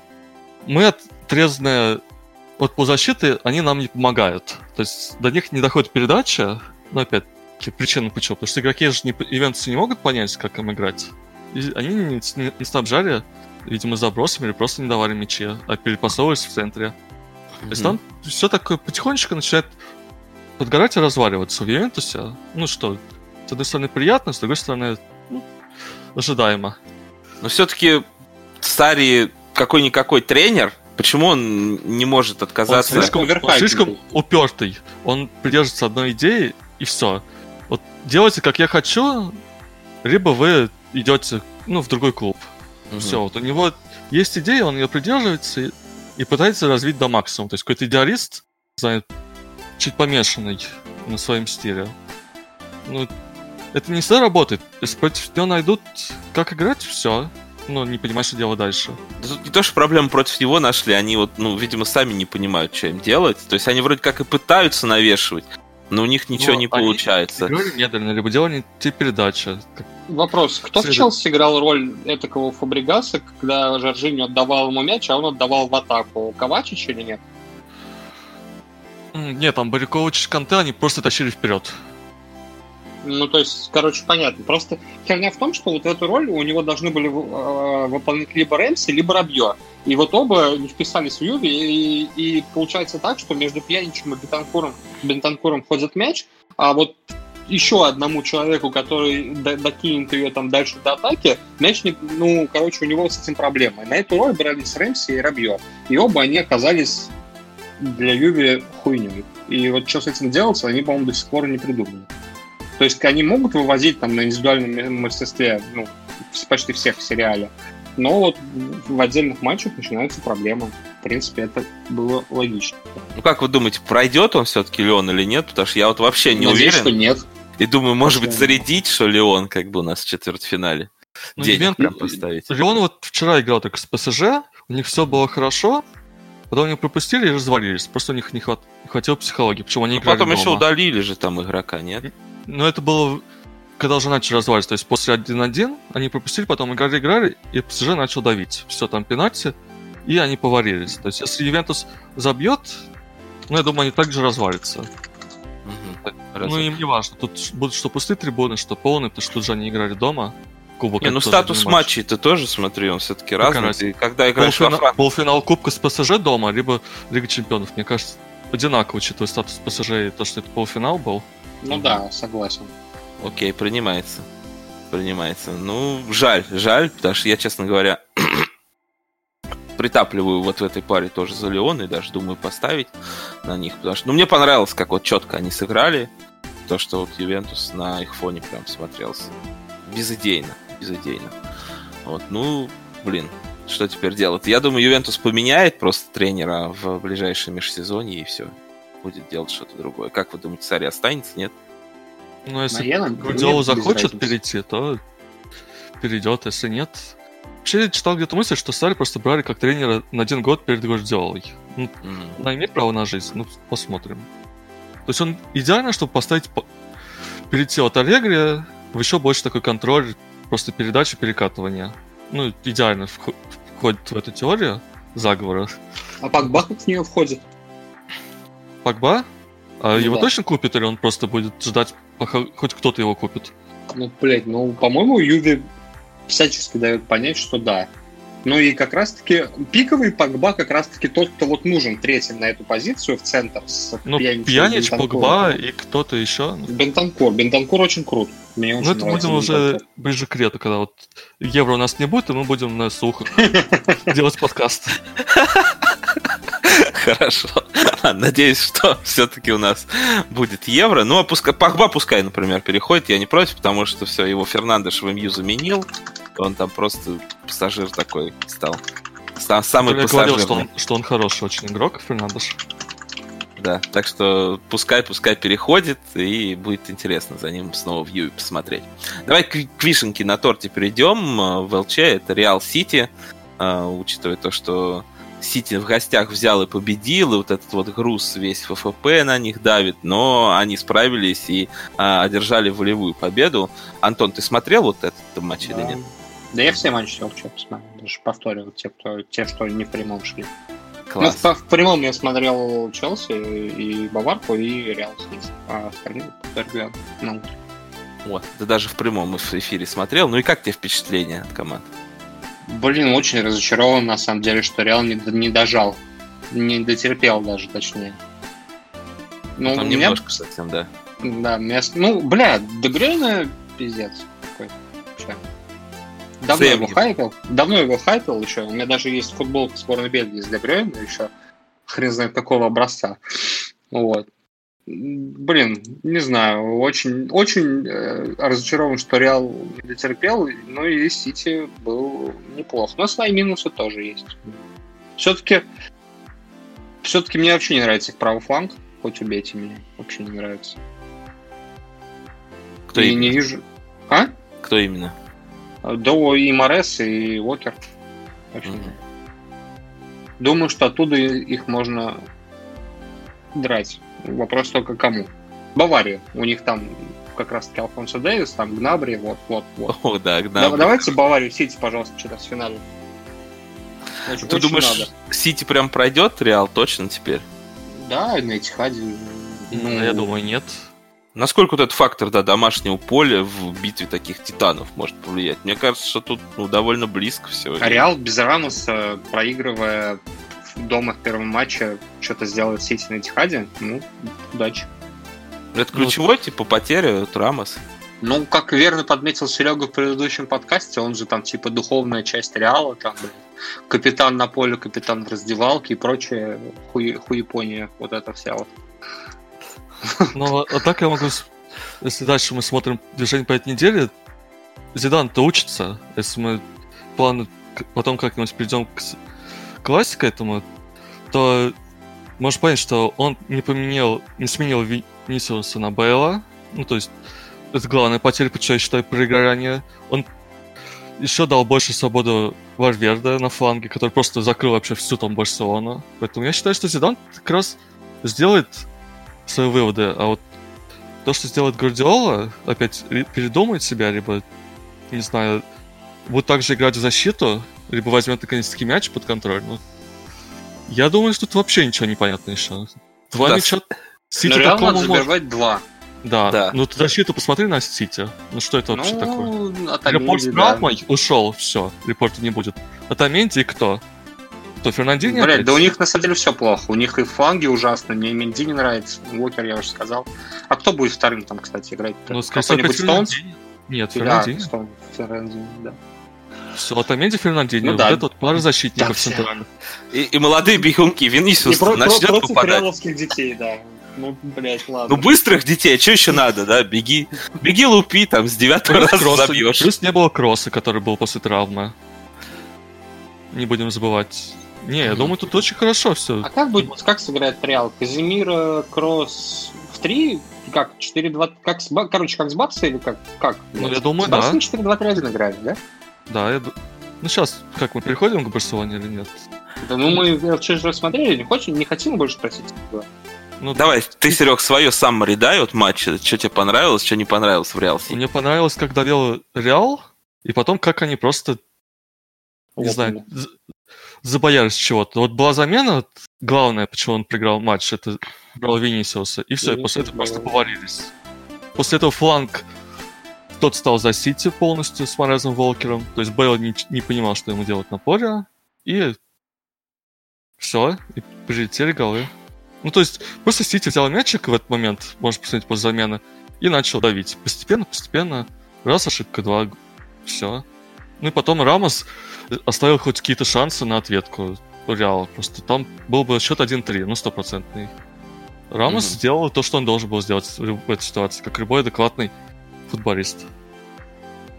мы отрезанные от полузащиты, они нам не помогают. То есть до них не доходит передача, но опять причина почему. Потому что игроки же не, ивенты не могут понять, как им играть. Они не, не- не снабжали, видимо, забросами или просто не давали мячи, а перепасовывались в центре. То есть там все такое потихонечку начинает подгорать и разваливаться в Ювентусе. Ну что, с одной стороны приятно, с другой стороны ну, ожидаемо. Но все-таки Сари какой-никакой тренер. Почему он не может Он отказаться? слишком, он слишком упертый. Он придерживается одной идеи, и все. Вот делайте, как я хочу, либо вы идете ну, в другой клуб. Мгм. Все, вот у него есть идея, он ее придерживается и, и пытается развить до максимума. То есть какой-то идеалист, знаю, чуть помешанный на своем стиле. Ну, это не всегда работает. Если против него найдут, как играть, все. Ну, не понимаешь, что делать дальше. Да Тут не то, что проблему против него нашли, они вот, ну, видимо, сами не понимают, что им делать. То есть они вроде как и пытаются навешивать, но у них ничего Но не они получается. Играли медленно, либо делали те передачи. Вопрос. Кто в Следует. Челси играл роль этакого Фабригаса, когда Жоржиньо отдавал ему мяч, а он отдавал в атаку? Ковачич или нет? Нет, там Барякович и Канте, они просто тащили вперед. Ну, то есть, короче, понятно. Просто херня в том, что вот эту роль у него должны были э, выполнять либо Рэмси, либо Рабье. И вот оба не вписались в Юве, и, и получается так, что между Пьяничем и Бентанкуром, Бентанкуром ходит мяч, а вот еще одному человеку, который до- докинет ее там дальше до атаки, мяч, не, ну, короче, у него с этим проблемы. На эту роль брались Рэмси и Рабье. И оба они оказались для Юви хуйней. И вот что с этим делать, они, по-моему, до сих пор не придумали. То есть они могут вывозить там на индивидуальном мастерстве ну, почти всех в сериале, но вот в отдельных матчах начинаются проблемы. В принципе, это было логично. Ну как вы думаете, пройдет он все-таки Леон или нет? Потому что я вот вообще не Надеюсь, уверен. что нет. И думаю, может быть, зарядить, что Леон как бы у нас в четвертьфинале. Ну, Денег Ювент- прям поставить. Леон вот вчера играл только с ПСЖ, у них все было хорошо, потом они пропустили и развалились. Просто у них не, хват- не хватило психологии. Почему они Ну, играли потом еще дома. удалили же там игрока, нет? Но это было когда уже начали разваливаться. То есть после 1-1 они пропустили, потом играли-играли, и ПСЖ начал давить. Все, там пенальти, и они поварились. То есть если Ювентус забьет, ну, я думаю, они также развалятся. Мгм. Ну, им не важно. Тут будут что пустые трибуны, что полные, потому что тут же они играли дома. Кубок Не, ну статус матч. матчей ты тоже смотри, он все-таки разный. Ты когда играешь во Полуфина- Франции, Полуфинал Кубка с ПСЖ дома, либо Лига Чемпионов. Мне кажется, одинаково, учитывая статус ПСЖ и то, что это полуфинал был. Ну да, согласен. окей, принимается. Принимается. Ну, жаль, жаль, потому что я, честно говоря, притапливаю вот в этой паре тоже за Леон и даже думаю поставить на них, потому что, ну, мне понравилось, как вот четко они сыграли, то, что вот Ювентус на их фоне прям смотрелся безыдейно, безыдейно. Вот, ну, блин, что теперь делать? Я думаю, Ювентус поменяет просто тренера в ближайшее межсезонье и все. Будет делать что-то другое. Как вы думаете, Сари останется, нет? Ну, если Гвардиола захочет перейти, то перейдет, если нет... Вообще я читал где-то мысль, что Сари просто брали как тренера на один год перед Гвардиолой. Ну, М. она имеет право на жизнь, ну, посмотрим. То есть он идеально, чтобы поставить... по- Перейти от Аллегри в еще больше такой контроль, просто передачи, перекатывания. Ну, идеально вхо- входит в эту теорию заговора. А Пакба в нее входит? Погба? А Ну его да. точно купит, или он просто будет ждать, пока хоть кто-то его купит? Ну, блядь, ну, по-моему, Юви всячески дает понять, что да. Ну и как раз-таки пиковый Погба как раз-таки тот, кто вот нужен третьим на эту позицию в центр с Ну, Пьянич. Погба и кто-то еще. Бентанкур. Бентанкур очень крут. Мне очень Ну, это нравится будем уже ближе к лету, когда вот евро у нас не будет, и мы будем на слухах делать подкаст. Хорошо. Надеюсь, что все-таки у нас будет евро. Ну, а пускай, Погба пускай, например, переходит. Я не против, потому что все, его Фернандеш в МЮ заменил. Он там просто пассажир такой стал. Са- Самый Я говорил, пассажирный. что он, что он хороший очень игрок, Фернандеш. Да, так что пускай, пускай переходит, и будет интересно за ним снова в Юве посмотреть. Давай к, к вишенке на торте перейдем. Э, В ЛЧ это Реал Сити, Э, учитывая то, что Сити в гостях взял и победил, и вот этот вот груз весь ФФП на них давит, но они справились и а, одержали волевую победу. Антон, ты смотрел вот этот матч или Да. нет? Да я все матчи вообще посмотрел. Даже повторил те, кто, те, что не в прямом шли. Ну, Класс. в, в прямом я смотрел Челси и Баварку, и Реал снизу. А остальные на утро. Вот, ты даже в прямом в эфире смотрел. Ну и как тебе впечатление от команд? Блин, очень разочарован, на самом деле, что Реал не, не дожал. Не дотерпел даже, точнее. Ну, Там меня, немножко совсем, да. да, с- ну, бля, Дегрейна пиздец какой. Давно его хайпил. Давно его хайпил еще. У меня даже есть футболка сборной Бельгии с Дегрейна еще. Хрен знает какого образца. Вот. Блин, не знаю, очень, очень э, разочарован, что Реал не дотерпел, ну и Сити был неплох. Но свои минусы тоже есть. Все-таки все-таки мне вообще не нравится их правый фланг, хоть убейте меня, вообще не нравится. Кто и именно? не вижу. А? Кто именно? До и Морес, и Уокер. Вообще. Думаю, что оттуда их можно драть. Вопрос только кому. Бавария. У них там как раз таки Алфонсо Дэвис, там Гнабри, вот, вот, вот. О, да, Да- Гнабри. давайте Баварию Сити, пожалуйста, что-то в финале. Очень- Ты очень думаешь, надо. Сити прям пройдет Реал точно теперь? Да, на Этихаде. Ну, я думаю, нет. Насколько вот этот фактор да, домашнего поля в битве таких титанов может повлиять? Мне кажется, что тут ну, довольно близко все. А Реал без Рамоса, проигрывая дома в первом матче, что-то сделает Сити на Этихаде, ну, удачи. Это ключевой, типа, потеря, Рамос. Ну, как верно подметил Серега в предыдущем подкасте, он же там типа духовная часть Реала, там, блин, капитан на поле, капитан в раздевалке и прочее хуе, хуепония, вот это вся вот. Но а так я могу... Если дальше мы смотрим движение по этой неделе, Зидан-то учится. Если мы планы потом как-нибудь придем к классике этому, то можно понять, что он не поменял, не сменил Ви- Винисиуса на Бейла. Ну, то есть, это главная потеря, почему я считаю проиграние. Он еще дал больше свободу Варверде на фланге, который просто закрыл вообще всю там Барселону. Поэтому я считаю, что Зидан как раз сделает свои выводы, а вот то, что сделает Гвардиола, опять передумает себя, либо, не знаю, будет также играть в защиту, либо возьмет наконец-таки мяч под контроль. Ну, я думаю, что тут вообще ничего не понятно еще. Два Да, мяча Сити Но такому надо может- забивать два. Да. Да. Ну, ты защиту посмотри на Сити. Ну, что это вообще такое? Ну, от Репорт с Аменди, да. травмой ушел, все, репорта не будет. От Аменди и кто? Кто, Фернандини Блять, опять? да у них на самом деле все плохо. У них и фланги ужасно, мне Менди не нравится, Уокер я уже сказал. А кто будет вторым там, кстати, играть? Ну, скорее всего, Стоунс? Фернандини. Нет, Да, Фернандини. Стоунс, Фернандини, да. Все, от Аменди Фернандини. Ну вот да. это вот пара защитников Да, все. центральных. И, и молодые бегунки, Винисиус про- про- начнет против попадать. реаловских детей, да. Ну, блять, ладно. Ну, быстрых детей, что еще надо, да? Беги, беги лупи, там, с девятого раза кросса- забьешь. плюс не было кросса, который был после травмы. Не будем забывать. Не, я думаю, тут очень хорошо все. А как будет, как сыграет Реал? Казимир, Кросс в 3? Как, 4-2, как с, короче, как с Бакса или как? как? Ну, я думаю, с да. Барсом 4-2-3-1 играет, да? Да, я... Ну, сейчас, как, мы переходим к Барселоне или нет? Да, ну, мы вчера же смотрели, не, хочем, не хотим больше спросить. Ну, Давай, ты, Серег, свое саммари дай от матча. Что тебе понравилось, что не понравилось в Реал? Мне понравилось, как давил Реал, и потом, как они просто, не знаю, з- забоялись чего-то. Вот была замена, вот главное, почему он проиграл матч, это брал Винисиуса, и все, и после этого просто повалились. После этого фланг тот стал за Сити полностью с Морезом Волкером, то есть Бейл не, не понимал, что ему делать на поле, и все, и прилетели голы. Ну, то есть, просто Сити взял мячик в этот момент, можно посмотреть после замены, и начал давить. Постепенно, постепенно. Раз ошибка, два. Все. Ну и потом Рамос оставил хоть какие-то шансы на ответку Реал. Просто там был бы счет 1-3, ну, стопроцентный. Рамос Мгм. сделал то, что он должен был сделать в этой ситуации, как любой адекватный футболист.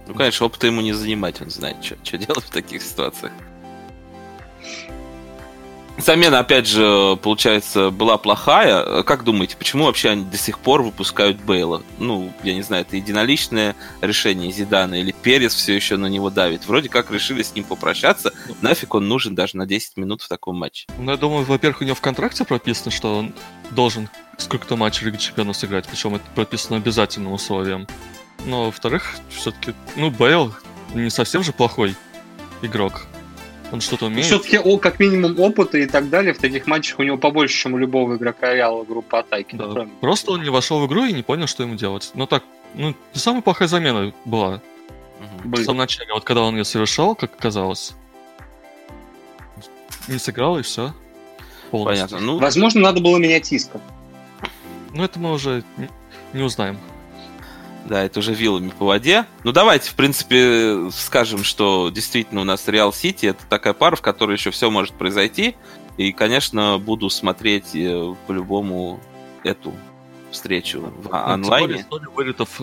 Ну, конечно, опыта ему не занимать, он знает, что делать в таких ситуациях. Замена, опять же, получается, была плохая. Как думаете, почему вообще они до сих пор выпускают Бейла? Ну, я не знаю, это единоличное решение Зидана или Перес все еще на него давит. Вроде как решили с ним попрощаться. Нафиг он нужен даже на 10 минут в таком матче? Ну, я думаю, во-первых, у него в контракте прописано, что он должен сколько-то матчей Лиги Чемпионов сыграть, причем это прописано обязательным условием. Но, во-вторых, все-таки, ну, Бейл не совсем же плохой игрок. Он что-то умеет. Все-таки, о, как минимум, опыта и так далее в таких матчах у него побольше, чем у любого игрока Реала группы атаки. Да, Ну, правильно. Просто он не вошел в игру и не понял, что ему делать. Ну так, ну, не самая плохая замена была Мгм. в самом начале. Вот когда он ее совершал, как оказалось, не сыграл и все. Полностью. Понятно. Ну, Возможно, надо было менять Иска. Ну это мы уже не, не узнаем. Да, это уже вилами по воде. Ну, давайте, в принципе, скажем, что действительно у нас Реал Сити это такая пара, в которой еще все может произойти. И, конечно, буду смотреть э, по-любому эту встречу в Ну, тем более онлайне. Вылетов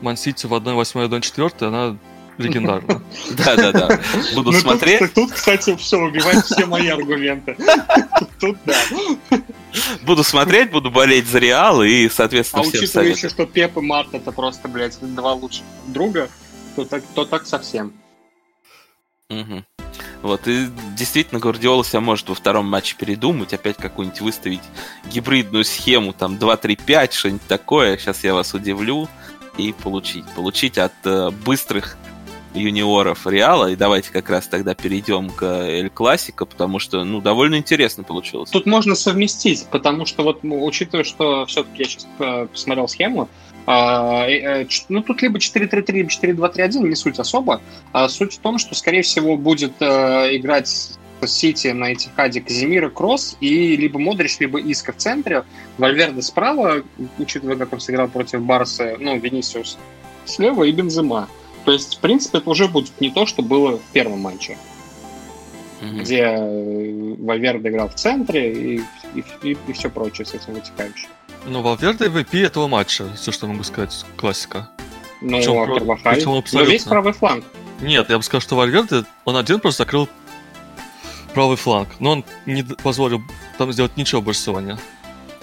Ман-Сити в 1-8 1-4, она легендарна. Да-да-да. Буду Ну, смотреть. Тут, тут, кстати, все, убивает все мои аргументы. Тут да. Буду смотреть, буду болеть за Реал и, А соответственно, всем учитывая еще, что Пеп и Март это просто, блядь, два лучших друга, то так, то так совсем. Вот, и действительно, Гвардиола себя может во втором матче передумать, опять какую-нибудь выставить гибридную схему, там, 2-3-5, что-нибудь такое, сейчас я вас удивлю, и получить. Получить от э, быстрых юниоров Реала, и давайте как раз тогда перейдем к Эль Классико, потому что, ну, довольно интересно получилось. Тут можно совместить, потому что вот, ну, учитывая, что все-таки я сейчас посмотрел схему, а, э, э, ну, тут либо 4-3-3, либо 4-2-3-1, не суть особо. А суть в том, что, скорее всего, будет э, играть Сити на Этихаде Каземиро, Кроос и либо Модрич, либо Иско в центре, Вальверде справа, учитывая, как он сыграл против Барса, ну, Винисиус слева и Бензема. То есть, в принципе, это уже будет не то, что было в первом матче, Мгм. где э, Вальверде играл в центре и, и, все прочее с этим вытекающее. Ну, Вальверде MVP этого матча, все, что могу сказать, классика. Ну, Причем а Карвахаль? причем абсолютно. весь правый фланг. Нет, я бы сказал, что Вальверде, он один просто закрыл правый фланг, но он не позволил там сделать ничего Барселоне.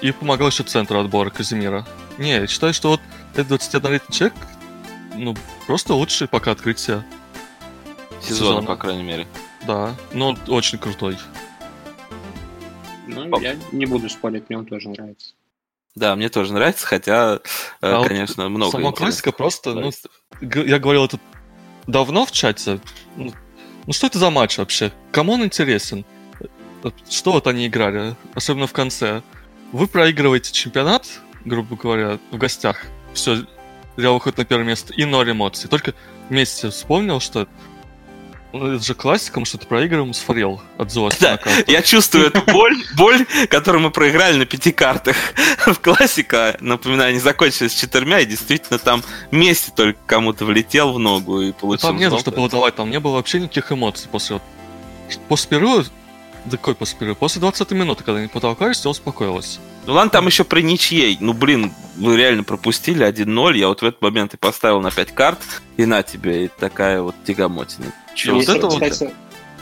И помогал еще центру отбора Казимира. Не, я считаю, что вот этот 21-летний человек, ну, просто лучший пока открытие. Сезона, сезона. по крайней мере. Да, но он очень крутой. Ну, Пап. я не буду спорить, мне он тоже нравится. Да, мне тоже нравится, хотя, э, А вот конечно, много Сама классика просто, ну, я говорил это давно в чате. Ну, ну что это за матч вообще? Кому он интересен? Э, Что вот они играли? Особенно в конце. Вы проигрываете чемпионат, грубо говоря, в гостях. Все, Реал выходит на первое место и ноль эмоций. Только вместе вспомнил, что ну, это же классика, мы что-то проигрываем, сфорел от злости Да, на карту. Я чувствую эту боль, боль, которую мы проиграли на пяти картах в классика. Напоминаю, они закончились четырьмя, и действительно там Месси только кому-то влетел в ногу и получил Там не за что было давать, там не было вообще никаких эмоций после. После перерыва, да какой после перерыва? После 20 минуты, когда они потолкались, все успокоилось. Ну ладно, там еще при ничьей. Ну блин, вы реально пропустили 1-0. Я вот в этот момент и поставил на 5 карт, и на тебе, и такая вот тягомотина. И вот это вот- кстати,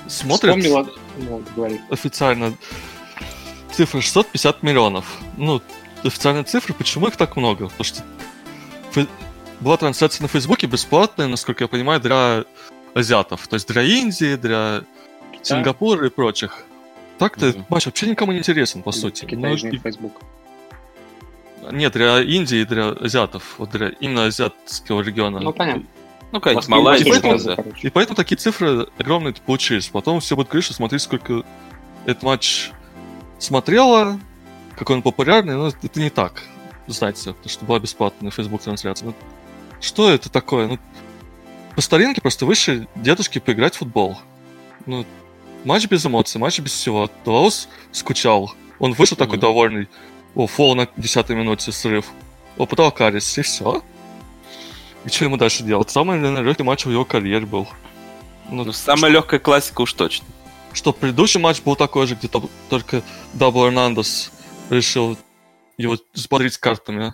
смотрят Вспомнила... Ну, вот, говори. официально цифра 650 миллионов. Ну, официальные цифры, почему их так много? Потому что была трансляция на Фейсбуке бесплатная, насколько я понимаю, для азиатов. То есть для Индии, для Сингапура и прочих. Так-то Мгм. матч вообще никому не интересен, по сути. Ну, Китайный и- Facebook. нет, для Индии и для азиатов. Вот для именно азиатского региона. Ну, понятно. Ну, Москве Малайзия, тоже тоже, да. И поэтому такие цифры огромные получились. Потом все будут говорить, что смотри, сколько этот матч смотрела, какой он популярный, но это не так. Знаете, потому что была бесплатная Facebook трансляция. Ну, что это такое? Ну, по старинке просто вышли дедушки поиграть в футбол. Ну, матч без эмоций, матч без всего. Лаос скучал. Он вышел такой Мгм. довольный. О, фол на 10 минуте срыв. О, потом Карис, и все. И что ему дальше делать? Самый, наверное, легкий матч в его карьере был. Ну, Ну, самая легкая классика уж точно. что предыдущий матч был такой же, где то- только Дабл Эрнандес решил его смотреть картами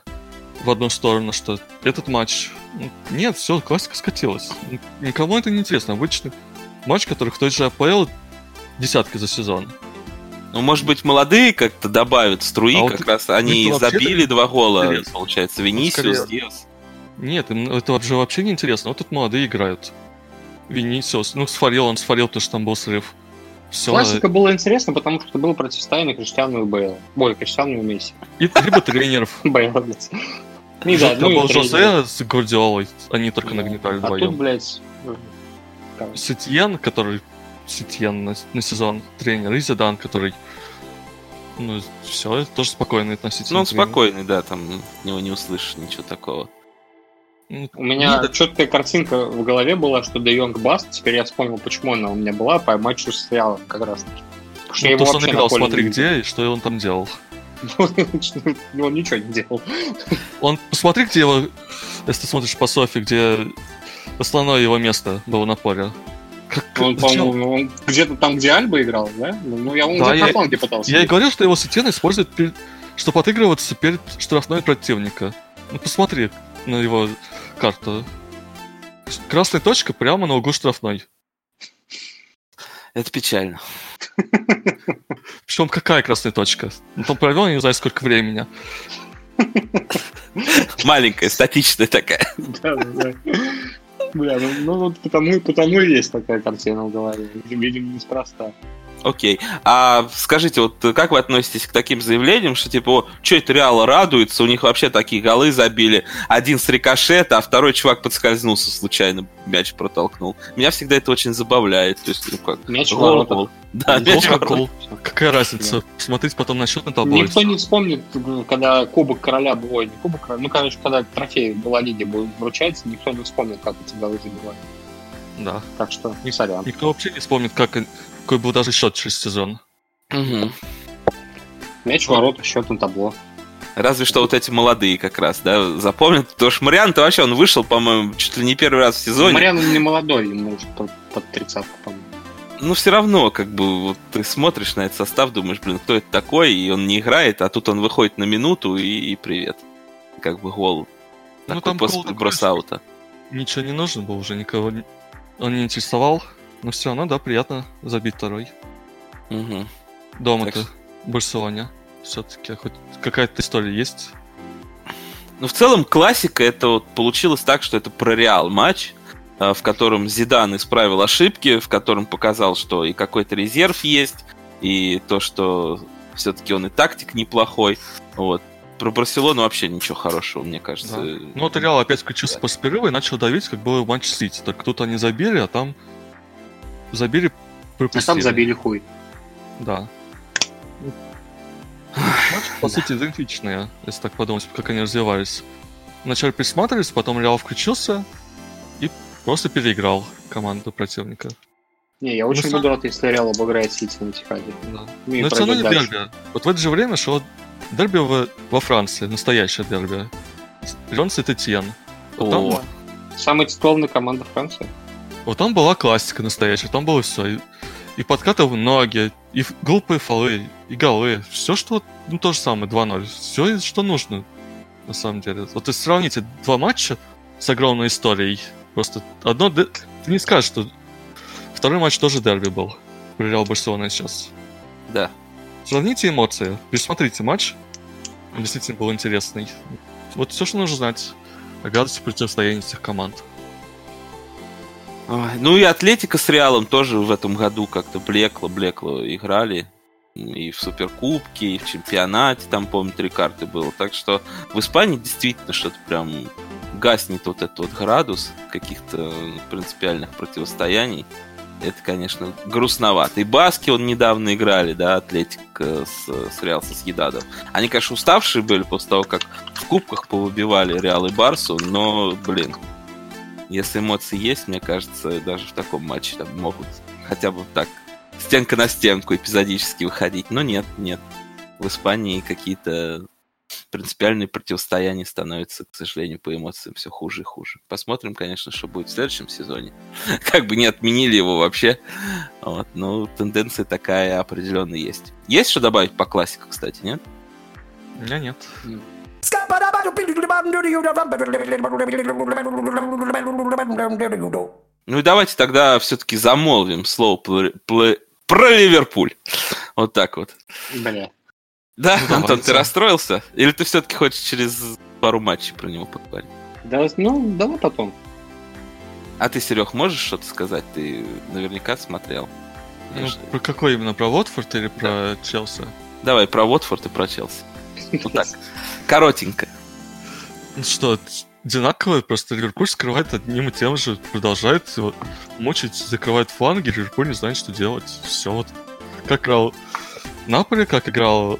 в одну сторону, что этот матч... ну, Нет, все, классика скатилась. Никому это не интересно. Обычный матч, который в той же АПЛ десятки за сезон. Ну, может быть, молодые как-то добавят струи, А вот как раз они вообще забили два гола, интересно. получается, Венисиус, скорее- Диас. Нет, им это же вообще не интересно. Вот тут молодые играют. Винисиус, ну, сфарил, он сфарил, потому что там был срыв. Все. Классика была интересна, потому что было противостояние Криштиану и Бейла. Ой, Криштиану и Месси. И, либо тренеров. Бейла, блядь. Не да, ну и был. Жозе с Гвардиолой, они только нагнетали А тут, вдвоем. блядь, Сетьен, который Сетьен на, на сезон тренер, и Зидан, который ну, все, тоже спокойный относительно. Ну, он тренер. спокойный, да, там от него не услышишь ничего такого. Ну, У меня нет, четкая картинка в голове была, что Де Йонг Баст. Теперь я вспомнил, почему она у меня была по матчу с Реалом как раз таки. Потому что ну, то, что он играл, смотри не где и что он там делал. Ну, Он ничего не делал. Он, посмотри, где его, если ты смотришь по Софи, где основное его место было на поле. Как, Он, по-моему, он где-то там, где Альба играл, да? Ну, ну, я он Да, где-то я- на фланге пытался. Я и говорил, что его Сетьен использует, перед- чтобы отыгрываться перед штрафной противника. Ну, посмотри на его карту. Красная точка прямо на углу штрафной. Это печально. Причем какая красная точка? Ну, там провел, я не знаю, сколько времени. Маленькая, статичная такая. Да, да, да. Бля, ну, ну вот потому, потому и есть такая картина в голове. Видимо, неспроста. Окей. А скажите, вот как вы относитесь к таким заявлениям, что типа, что это Реал радуется, у них вообще такие голы забили, один с рикошета, а второй чувак подскользнулся случайно, мяч протолкнул. Меня всегда это очень забавляет. То есть, ну как, Мяч в гол. Да, мяч в гол. Какая разница? Смотреть потом на счетной таблице. Никто не вспомнит, когда Кубок Короля был, ой, не Кубок Короля, ну, короче, когда трофей была лиги будет вручаться, никто не вспомнит, как эти голы забивали. Да. Так что, не сорян. Никто вообще не вспомнит, как, какой был даже счет через сезон. Мгм. Мяч ворота, счет на табло. Разве что вот эти молодые как раз, да, запомнят. Потому что Мариан-то вообще, он вышел, по-моему, чуть ли не первый раз в сезоне. Мариан он не молодой, ему уже под, под тридцатку, по-моему. Ну, все равно, как бы, вот ты смотришь на этот состав, думаешь, блин, кто это такой, и он не играет, а тут он выходит на минуту, и, и привет. Как бы гол. Ну, Такой там после гол такой, бросаута. Ничего не нужно было уже, никого он не интересовал. Но все равно, да, приятно забить второй. Мгм. Дома-то, Так в Барселоне. Все-таки хоть какая-то история есть. Ну, в целом, классика, это вот получилось так, что это про Реал матч, э, в котором Зидан исправил ошибки, в котором показал, что и какой-то резерв есть, и то, что все-таки он и тактик неплохой. Вот. Про Барселону вообще ничего хорошего, мне кажется. Да. Ну вот Реал опять включился после перерыва и начал давить, как было в матч Сити. Так тут они забили, а там забили, А пропустили. там забили хуй. Да. Матч, по сути, идентичные, если так подумать, как они развивались. Вначале присматривались, потом Реал включился и просто переиграл команду противника. Не, я очень Ну, буду рад, если Реал обыграет Сити на Тихаде. Да. Ну и Но это не дальше. дерби. Вот в это же время шло дерби во, во Франции, настоящее дерби. Лен Сет-Этьен. Вот там, О, Самая титулованная команда Франции. Вот там была классика настоящая, там было все. И, и подкаты в ноги, и глупые фолы, и голы. Все, что ну, то же самое, 2-0. Все, что нужно, на самом деле. Вот если сравните два матча с огромной историей, просто одно... Ты не скажешь, что второй матч тоже дерби был. про Реал Барселона сейчас. Да. Сравните эмоции, пересмотрите матч. Он действительно был интересный. Вот все, что нужно знать о градусе противостояния этих команд. Ой, ну и Атлетика с Реалом тоже в этом году как-то блекло-блекло играли. И в Суперкубке, и в чемпионате, там, помню, три карты было. Так что в Испании действительно что-то прям гаснет вот этот вот градус каких-то принципиальных противостояний. Это, конечно, грустновато. И Баски он недавно играли, да, Атлетик с, с Реал со Съедадом. Они, конечно, уставшие были после того, как в кубках повыбивали Реал и Барсу, но, блин, если эмоции есть, мне кажется, даже в таком матче там могут хотя бы так стенка на стенку эпизодически выходить. Но нет, нет. В Испании какие-то принципиальные противостояния становятся, к сожалению, по эмоциям все хуже и хуже. Посмотрим, конечно, что будет в следующем сезоне. Как бы не отменили его вообще. Вот, но тенденция такая определенно есть. Есть что добавить по классику, кстати, нет? У меня нет. Ну и давайте тогда все-таки замолвим слово про Ливерпуль. Вот так вот. Бля. Да, Ну, Антон, давайте. ты расстроился? Или ты все-таки хочешь через пару матчей про него поговорить? Да, ну, давай потом. А ты, Серег, можешь что-то сказать? Ты наверняка смотрел. Ну, про какой именно? Про Уотфорд или про Челси? Давай про Уотфорд и про Челси. Вот так. Коротенько. Ну что, одинаково, просто Ливерпуль скрывает одним и тем же, продолжает его мучить, закрывает фланги, Ливерпуль не знает, что делать. Все вот. Как играл Наполи, как играл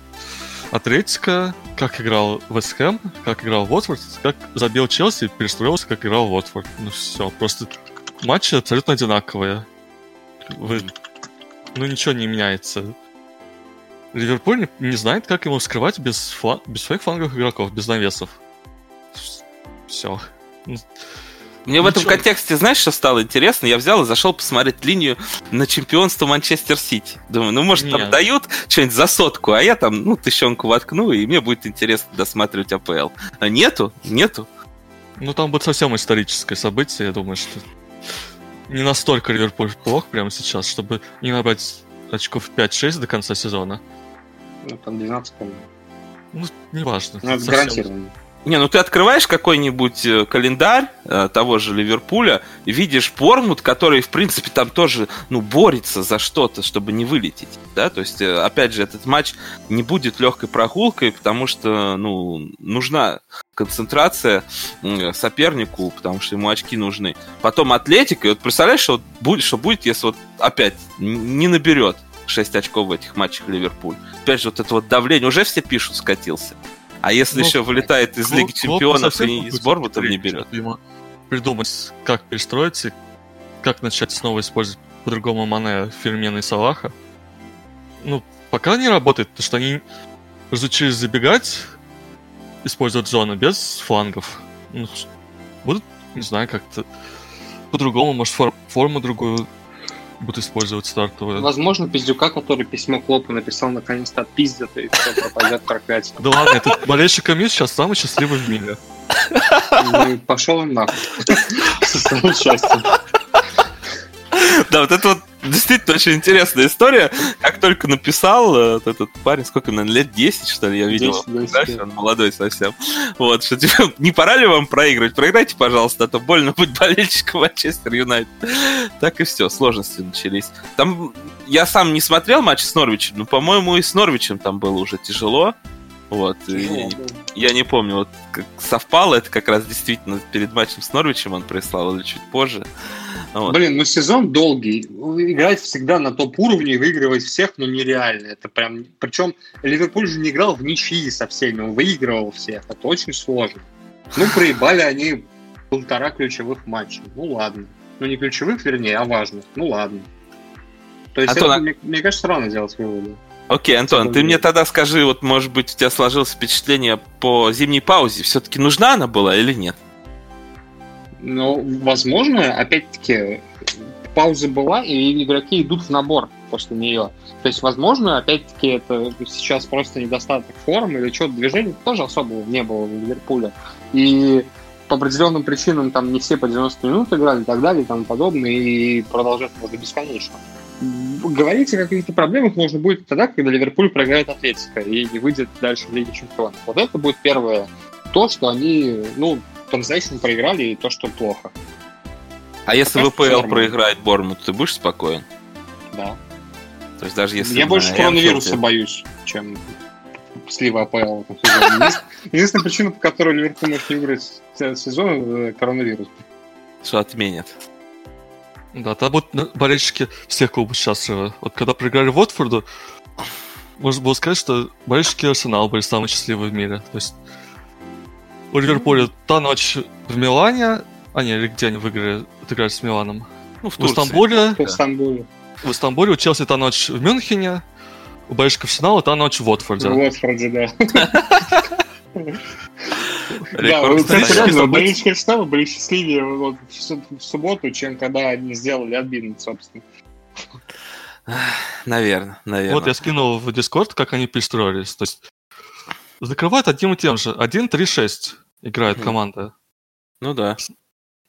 Атлетика, как играл Вест Хэм, как играл Уотфорд, как забил Челси, перестроился, как играл Уотфорд. Ну все, просто матчи абсолютно одинаковые. Вы- Ну ничего не меняется. Ливерпуль не, не знает, как ему скрывать без, флан- без своих фланговых игроков, без навесов. Все. Мне в этом Ничего. контексте, знаешь, что стало интересно? Я взял и зашел посмотреть линию на чемпионство Манчестер Сити. Думаю, ну, может, там Нет. дают что-нибудь за сотку, а я там, ну, тыщенку воткну, и мне будет интересно досматривать АПЛ. А нету? Нету? Ну, там будет совсем историческое событие, я думаю, что не настолько Ливерпуль плох прямо сейчас, чтобы не набрать очков 5-6 до конца сезона. Ну, там 12, по-моему. Ну, неважно. Ну, это совсем. гарантированно. Не, ну ты открываешь какой-нибудь э, календарь э, того же Ливерпуля и видишь Пормут, который, в принципе, там тоже, ну, борется за что-то, чтобы не вылететь, да, то есть, э, опять же, этот матч не будет легкой прогулкой, потому что, ну, нужна концентрация сопернику, потому что ему очки нужны. Потом Атлетика, и вот представляешь, что, будет, что будет, если вот опять не наберет 6 очков в этих матчах Ливерпуль. Опять же, вот это вот давление, уже все пишут, скатился. А если Ну, еще вылетает из Клоп- Лиги Чемпионов и с Борнмутом не берет? ему придумать, как перестроиться, как начать снова использовать по-другому Мане, Фермена и Салаха. Ну, пока не работает, потому что они разучились забегать, использовать зону без флангов. Ну, будут, не знаю, как-то по-другому, может, фор- форму другую будут использовать стартовую. Возможно, Пиздюка, который письмо Клопу написал, наконец-то отпиздят, и все пропадет проклятие. Да ладно, этот болельщик Амис сейчас самый счастливый в мире. Ну, пошел он нахуй. Со своим счастьем. Да, вот это вот действительно очень интересная история. Как только написал э, вот этот парень, сколько, наверное, лет 10, что ли, я видел. 10, 10, фотографию, да. он молодой совсем. Вот, что типа, не пора ли вам проигрывать? Проиграйте, пожалуйста, а то больно быть болельщиком Манчестер Юнайтед. Так и все, сложности начались. Там я сам не смотрел матч с Норвичем, но, по-моему, и с Норвичем там было уже тяжело. Вот, и я не помню, вот как совпало это как раз действительно перед матчем с Норвичем он прислал или чуть позже. Вот. Блин, ну сезон долгий. Играть всегда на топ-уровне и выигрывать всех, ну нереально. Это прям... Причем Ливерпуль же не играл в ничьи со всеми, он выигрывал всех. Это очень сложно. Ну, проебали они полтора ключевых матча. Ну ладно. Ну не ключевых, вернее, а важных. Ну ладно. То есть, Антон, это, мне, мне кажется, рано делать выводы. Окей, Антон, ты мне тогда скажи, вот, может быть, у тебя сложилось впечатление по зимней паузе. Все-таки нужна она была или нет? Ну, возможно, опять-таки, пауза была, и игроки идут в набор после нее. То есть, возможно, опять-таки, это сейчас просто недостаток формы или что-то движения тоже особого не было у Ливерпуля. И по определенным причинам там не все по 90 минут играли и так далее и тому подобное, и продолжать можно бесконечно. говорить о каких-то проблемах нужно будет тогда, когда Ливерпуль проиграет Атлетика и не выйдет дальше в Лиге Чемпионов. Вот это будет первое то, что они, ну, по-настоящему проиграли, и то, что плохо. А если ВПЛ проиграет Бормут, ты будешь спокоен? Да. То есть даже если... Я больше коронавируса боюсь, чем слива АПЛ. Единственная причина, по которой Ливерпуль может не выиграть сезон, коронавирус. Что отменят. Да, там вот болельщики всех клубов счастливы. Вот когда проиграли Уотфорду, можно было сказать, что болельщики Арсенала были самые счастливые в мире. То есть у Ливерпуля та ночь в Милане, а не, или где они выиграли, отыграли с Миланом? Ну, в, в Стамбуле. В Стамбуле. В Стамбуле, у Челси та ночь в Мюнхене, у болельщиков Арсенала та ночь в Уотфорде. В Уотфорде, да. Да, реально, болельщики Арсенала были счастливее в субботу, чем когда они сделали отбин, собственно. Наверное, наверное. Вот я скинул в Дискорд, как они перестроились. То есть закрывают одним и тем же. 1-3-6 играет команда. Ну да.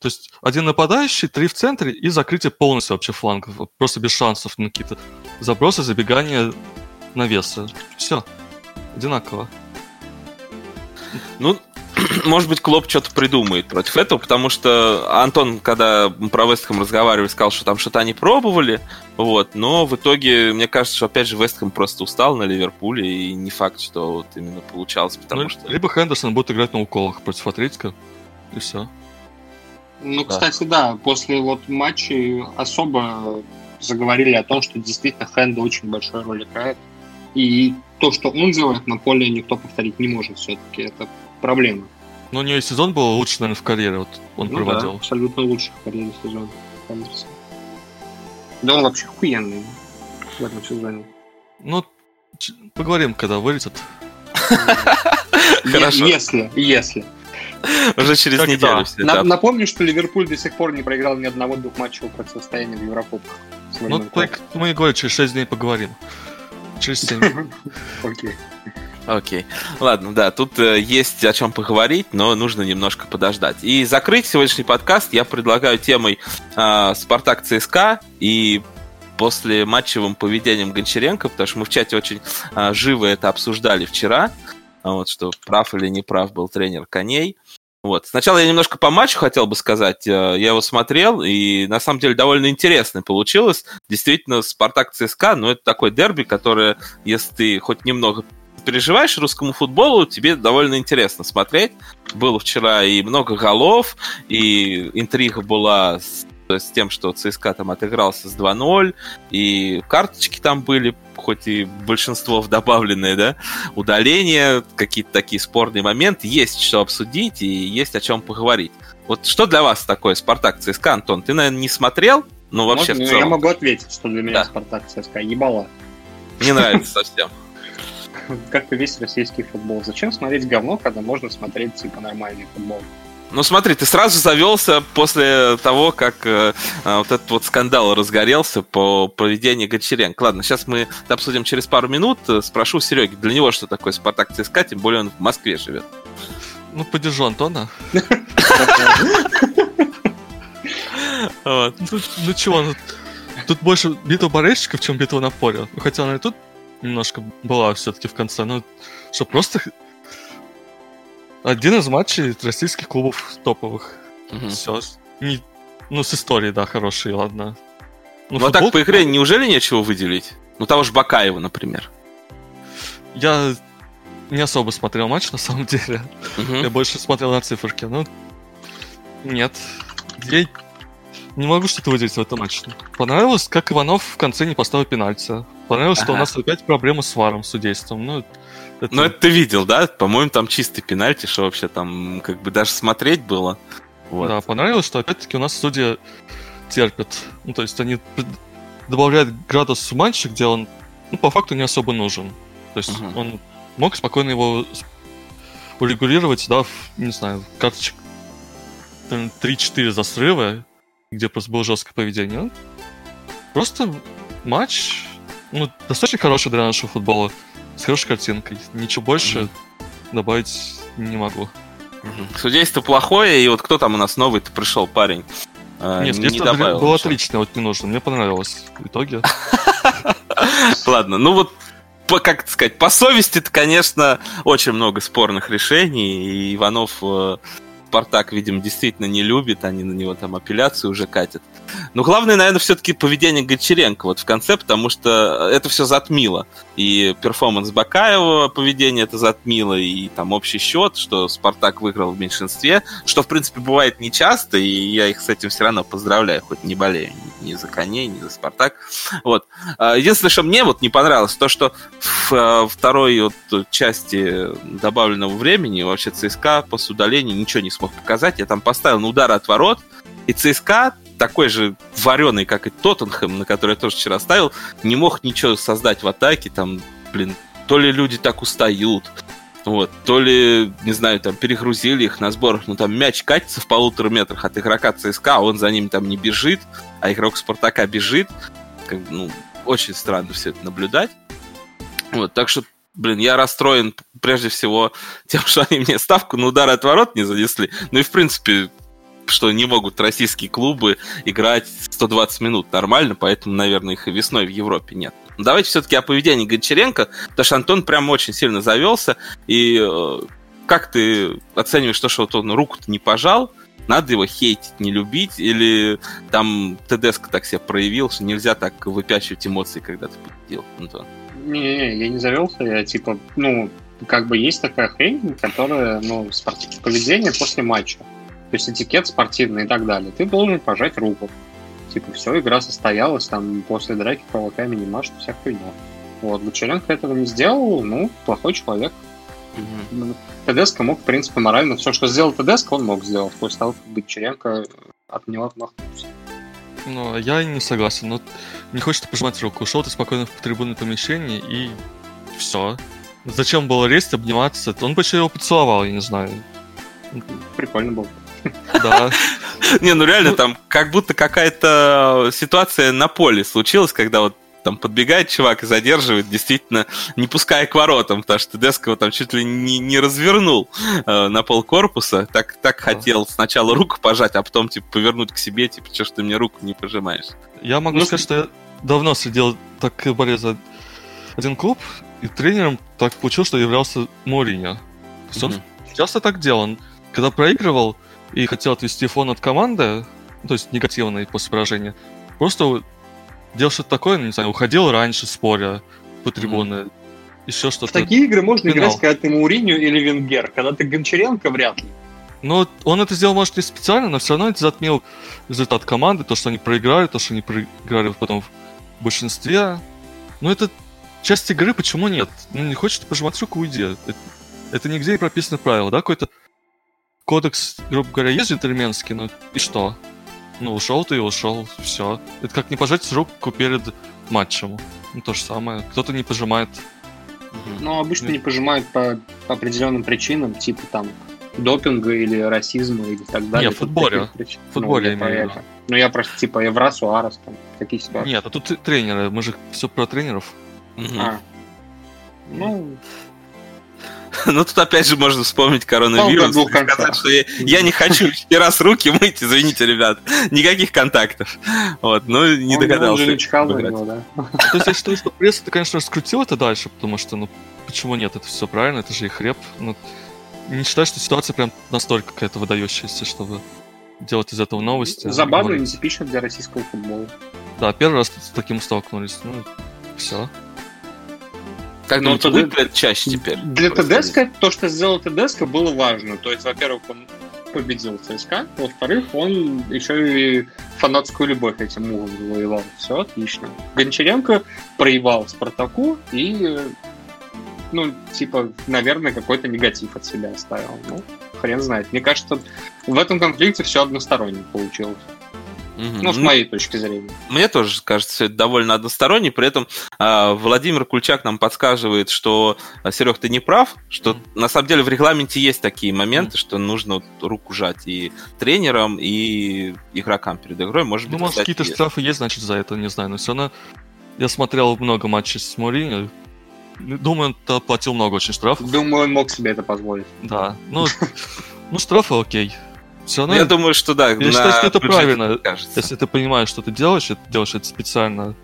То есть один нападающий, три в центре и закрытие полностью вообще флангов. Просто без шансов на какие-то забросы, забегания, навесы. Все. Одинаково. Ну, может быть, Клоп что-то придумает против этого, потому что Антон, когда про Вестхэм разговаривали, сказал, что там что-то они пробовали, вот, но в итоге, мне кажется, что, опять же, Вестхэм просто устал на Ливерпуле, и не факт, что вот именно получалось, потому ну, что... Либо Хендерсон будет играть на уколах против Атлетика, и все. Ну, да. кстати, да, после вот матчей особо заговорили о том, что действительно Хенда очень большую роль играет. И то, что он делает на поле, никто повторить не может все-таки. Это проблема. Ну, у нее сезон был лучший, наверное, в карьере. Вот он ну, проводил. Да, абсолютно лучший в карьере сезон. Да он вообще охуенный в этом сезоне. Ну, поговорим, когда вылетит. Хорошо. Если, если. Уже через как неделю. Напомню, что Ливерпуль до сих пор не проиграл ни одного двухматчевого противостояния в Еврокубках. Ну, так мы и говорим, через 6 дней поговорим. Через 7. Окей. Окей. Ладно, да, тут э, есть о чем поговорить, но нужно немножко подождать. И закрыть сегодняшний подкаст я предлагаю темой э, Спартак ЦСКА и после матчевым поведением Гончаренко, потому что мы в чате очень э, живо это обсуждали вчера, вот, что прав или не прав был тренер коней. Вот. Сначала я немножко по матчу хотел бы сказать. Э, я его смотрел, и на самом деле довольно интересно получилось. Действительно, Спартак ЦСКА, ну, это такой дерби, которое, если ты хоть немного переживаешь русскому футболу, тебе довольно интересно смотреть. Было вчера и много голов, и интрига была с, с тем, что ЦСКА там отыгрался с 2-0, и карточки там были, хоть и большинство добавленные, да, удаления, какие-то такие спорные моменты. Есть что обсудить и есть о чем поговорить. Вот что для вас такое Спартак ЦСКА, Антон? Ты, наверное, не смотрел? Ну, вообще Можно, в целом. Я могу ответить, что для меня да. Спартак ЦСКА ебало. Не нравится совсем. Как-то весь российский футбол. Зачем смотреть говно, когда можно смотреть, типа, нормальный футбол? Ну смотри, ты сразу завелся после того, как э, э, вот этот вот скандал разгорелся по поведению Гончаренко. Ладно, сейчас мы это обсудим через пару минут. Спрошу Сереги, для него что такое Спартак ЦСКА, тем более он в Москве живет. Ну, поддержу Антона. Ну чего, ну, тут больше битва болельщиков, чем битва на поле. Хотя она и тут немножко была все-таки в конце. Ну, что просто один из матчей российских клубов топовых. Угу. Все. Не... Ну, с историей, да, хороший, ладно. Ну, ну а так по игре неужели нечего выделить? Ну, того же Бакаева, например. Я не особо смотрел матч, на самом деле. Угу. Я больше смотрел на циферки. Ну, нет. Я не могу что-то выделить в этом матче. Понравилось, как Иванов в конце не поставил пенальти. Понравилось, ага. что у нас опять проблемы с варом, судейством. Ну, это... Ну, это ты видел, да? По-моему, там чистый пенальти, что вообще там как бы даже смотреть было. Вот. Да, понравилось, что опять-таки у нас судья терпят. Ну, то есть они добавляют градус в матче, где он, ну, по факту не особо нужен. То есть uh-huh. он мог спокойно его урегулировать, да, в, не знаю, карточек 3-4 за срывы, где просто было жесткое поведение. Просто матч, ну, достаточно хороший для нашего футбола с хорошей картинкой. Ничего больше mm-hmm. добавить не могу. Mm-hmm. Судейство плохое, и вот кто там у нас новый-то пришел, парень? э, Нет, не добавил. было ничего. отлично, вот не нужно. Мне понравилось в итоге. Ладно, ну вот по, как сказать, по совести-то, конечно, очень много спорных решений, и Иванов э, Спартак, видимо, действительно не любит, они на него там апелляцию уже катят. Но главное, наверное, все-таки поведение Гончаренко вот в конце, потому что это все затмило. И перформанс Бакаева поведение это затмило, и там общий счет, что Спартак выиграл в меньшинстве, что, в принципе, бывает нечасто, и я их с этим все равно поздравляю, хоть не болею ни за коней, ни за Спартак. Вот. А, Единственное, что мне вот не понравилось, то, что в э, второй вот части добавленного времени вообще ЦСКА после удаления ничего не смог показать. Я там поставил на удар от ворот, и ЦСКА такой же вареный, как и Тоттенхэм, на который я тоже вчера ставил, не мог ничего создать в атаке, там, блин, то ли люди так устают, вот, то ли, не знаю, там, перегрузили их на сборах, ну, там, мяч катится в полутора метрах от игрока ЦСКА, он за ним там не бежит, а игрок Спартака бежит, как, ну, очень странно все это наблюдать, вот, так что, блин, я расстроен прежде всего тем, что они мне ставку на удар от ворот не занесли, ну и, в принципе, что не могут российские клубы играть 120 минут нормально, поэтому, наверное, их и весной в Европе нет. Давайте все-таки о поведении Гончаренко, потому что Антон прям очень сильно завелся. И э, как ты оцениваешь то, что вот он руку-то не пожал, надо его хейтить, не любить, или там ТДСК так себя проявил, что нельзя так выпячивать эмоции, когда ты победил, Антон? Не-не-не, я не завелся, я типа, ну, как бы есть такая хрень, которая, ну, спортивное поведение после матча. То есть этикет спортивный и так далее. Ты должен пожать руку. Типа, все, игра состоялась, там, после драки кулаками не машет, вся хуйня. Вот, Гончаренко этого не сделал, ну, плохой человек. ТДСК мог, в принципе, морально все, что сделал ТДСК, он мог сделать, после того, как Гончаренко от него отмахнулся. Ну, я не согласен. Но не хочется пожимать руку. Ушел ты спокойно в трибунное помещение и все. Зачем было лезть, обниматься? Он бы еще его поцеловал, я не знаю. Прикольно было. Да. Не, ну реально там как будто какая-то ситуация на поле случилась, когда вот там подбегает чувак и задерживает, действительно, не пуская к воротам, потому что Тедеско его там чуть ли не, не развернул э, на пол корпуса. Так, так хотел сначала руку пожать, а потом, типа, повернуть к себе, типа, что ж ты мне руку не пожимаешь? Я могу Ну, сказать, что я давно следил так и болел за один клуб, и тренером так получилось, что являлся он Мгм. часто так делал. Когда проигрывал и хотел отвести фон от команды, ну, то есть негативный после поражения, просто делал что-то такое, ну, не знаю, уходил раньше, споря по трибуне, еще В что-то. такие игры можно Финал. играть, когда ты Мауриню или Венгер. Когда ты Гончаренко, вряд ли. Ну, он это сделал, может, не специально, но все равно это затмил результат команды, то, что они проиграли, то, что они проиграли потом в большинстве. Ну, это часть игры, почему нет? Ну, не хочешь ты пожимать руку, уйди. Это, это нигде не прописано правило, да? Какой-то кодекс, грубо говоря, есть джентльменский, ну и что? Ну, ушел ты и ушел, все. Это как не пожать руку перед матчем. Ну, то же самое. Кто-то не пожимает. Но обычно Нет. не пожимают по, по определенным причинам, типа там допинга или расизма или так далее. Не, в футболе. В футболе ну, я имею в виду. Ну, я просто типа Евра, Суарес, там, такие ситуации. Нет, а тут тренеры, мы же все про тренеров. Мгм. А. Ну, Ну, тут опять же можно вспомнить коронавирус и сказать, что я, я не хочу лишний раз руки мыть, извините, ребят. Никаких контактов. Вот, ну, не он- догадался. не чихал на обыграть. него, да. То есть я считаю, что пресса, ты, конечно, раскрутил это дальше, потому что, ну, почему нет, это все правильно, это же их реп. Ну, не считаю, что ситуация прям настолько какая-то выдающаяся, чтобы делать из этого новости. Забавно и Ну, нетипично для российского футбола. Да, первый раз с таким столкнулись, ну, все. Как думаете, тогда- будет чаще теперь? Для? ТДСК то, что сделал ТДСК, было важно. То есть, во-первых, он победил ЦСКА, во-вторых, он еще и фанатскую любовь этим мувом завоевал. Все отлично. Гончаренко проебал Спартаку и, ну, типа, наверное, какой-то негатив от себя оставил. Ну, хрен знает. Мне кажется, в этом конфликте все односторонне получилось. Мгм. Ну, с моей точки зрения. Мне тоже кажется, все это довольно односторонне. При этом а, Владимир Кульчак нам подсказывает, что Серег, ты не прав, что Мгм. на самом деле в регламенте есть такие моменты, что нужно вот руку жать и тренерам, и игрокам перед игрой. Может Ну, быть, может, кстати, какие-то есть. штрафы есть, значит, за это, не знаю, но все равно я смотрел много матчей с Мourinho, думаю, он платил много очень штрафов. Думаю, он мог себе это позволить. Да, ну, ну штрафы окей. Все равно, Я думаю, что да. я на считаю, что это правильно. кажется. если ты понимаешь, что ты делаешь, и ты делаешь это специально,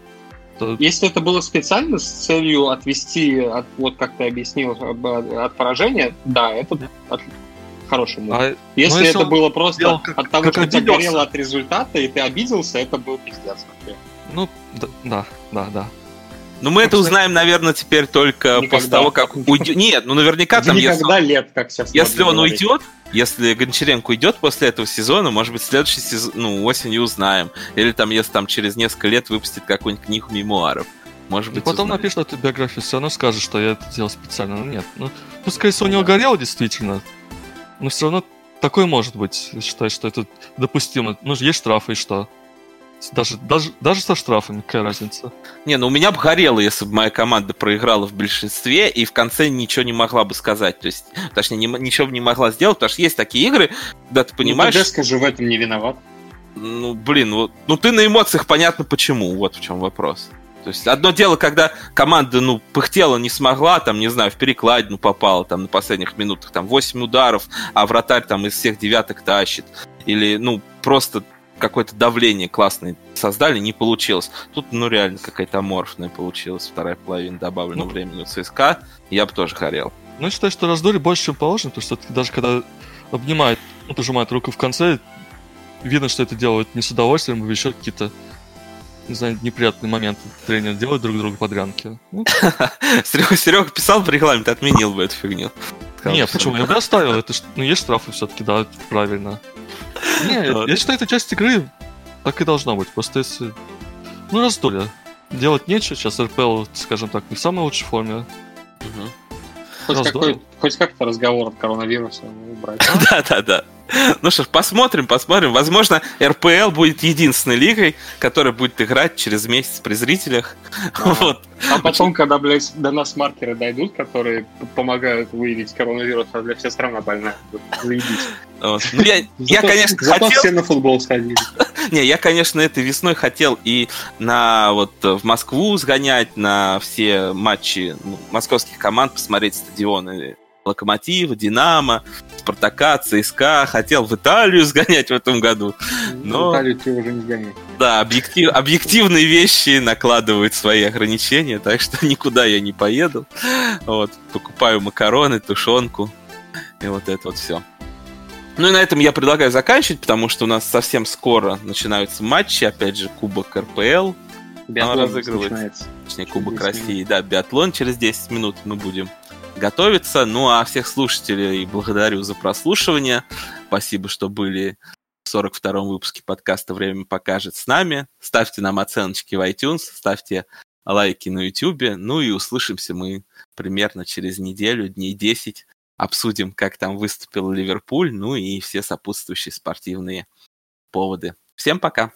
то Если это было специально с целью отвести, от, вот как ты объяснил, об- от поражения, да, это от- хороший мув. а, Если, если это было просто делал как- от того, как что тебя обиделся. горело от результата, и ты обиделся, это был пиздец. ну, да, да, да, Ну, мы это узнаем, наверное, теперь только Никогда. после того, как уйдет. Нет, ну наверняка там, если, никогда лет, как сейчас если он говорить. уйдет, если Гончаренко уйдет после этого сезона, может быть, следующий сезон, ну, осенью узнаем. Или там, если там через несколько лет выпустит какую-нибудь книгу мемуаров. Может И быть, потом узнаем. напишет эту биографию, все равно скажет, что я это делал специально. Ну нет. Ну, пускай если у него горело действительно, но все равно такое может быть. Считаю, что это допустимо. Ну, есть штрафы и что? Даже, даже, даже со штрафами, какая разница? Не, ну у меня бы горело, если бы моя команда проиграла в большинстве и в конце ничего не могла бы сказать. То есть, точнее, не ничего бы не могла сделать, потому что есть такие игры, когда ты понимаешь, Ну, же в этом не виноват. ну, блин, ну, ну ты на эмоциях понятно почему, вот в чем вопрос. То есть одно дело, когда команда, ну, пыхтела, не смогла, там, не знаю, в перекладину попала, там, на последних минутах, там, 8 ударов, а вратарь там из всех девяток тащит. Или, ну, просто какое-то давление классное создали, не получилось. Тут, ну, реально какая-то аморфная получилась вторая половина добавленного Ну. времени у ЦСКА. Я бы тоже хорел. Ну, я считаю, что раздули больше, чем положено, потому что даже когда обнимает, ну, пожимает руку в конце, видно, что это делают не с удовольствием, или еще какие-то, не знаю, неприятные моменты тренер делает друг другу подрянки. Ну, Серега, писал в регламент, отменил бы эту фигню. Сказал, Нет, почему? Я бы оставил. Это ну, есть штрафы все-таки, да, правильно. Не, я считаю, это часть игры. Так и должно быть. Просто если... Ну, раздолье. Делать нечего. Сейчас РПЛ, скажем так, не в самой лучшей форме. Мгм. Хоть, какой, хоть как-то разговор от коронавируса убрать. Да-да-да. Ну что ж, посмотрим, посмотрим. Возможно, РПЛ будет единственной лигой, которая будет играть через месяц при зрителях. Вот. А потом, когда, блядь, до нас маркеры дойдут, которые помогают выявить коронавирус, а для всей страны больная. Заебись. Вот. Ну, я, я, конечно, Зато хотел... все на футбол сходили. Не, я, конечно, этой весной хотел и на вот в Москву сгонять на все матчи ну, московских команд, посмотреть стадионы Локомотива, Динамо, Спартака, ЦСКА. Хотел в Италию сгонять в этом году. Но- В Италию тебе уже не сгонять. Да, объектив, объективные вещи накладывают свои ограничения, так что никуда я не поеду. Вот, покупаю макароны, тушенку и вот это вот все. Ну и на этом я предлагаю заканчивать, потому что у нас совсем скоро начинаются матчи, опять же, Кубок РПЛ, Биатлон разыгрывается. точнее, Кубок 10 минут. России, да, биатлон через 10 минут мы будем готовиться. Ну а всех слушателей благодарю за прослушивание. Спасибо, что были в 42-м выпуске подкаста «Время покажет» с нами. Ставьте нам оценочки в iTunes, ставьте лайки на YouTube. Ну и услышимся мы примерно через неделю, дней 10. Обсудим, как там выступил Ливерпуль, ну и все сопутствующие спортивные поводы. Всем пока!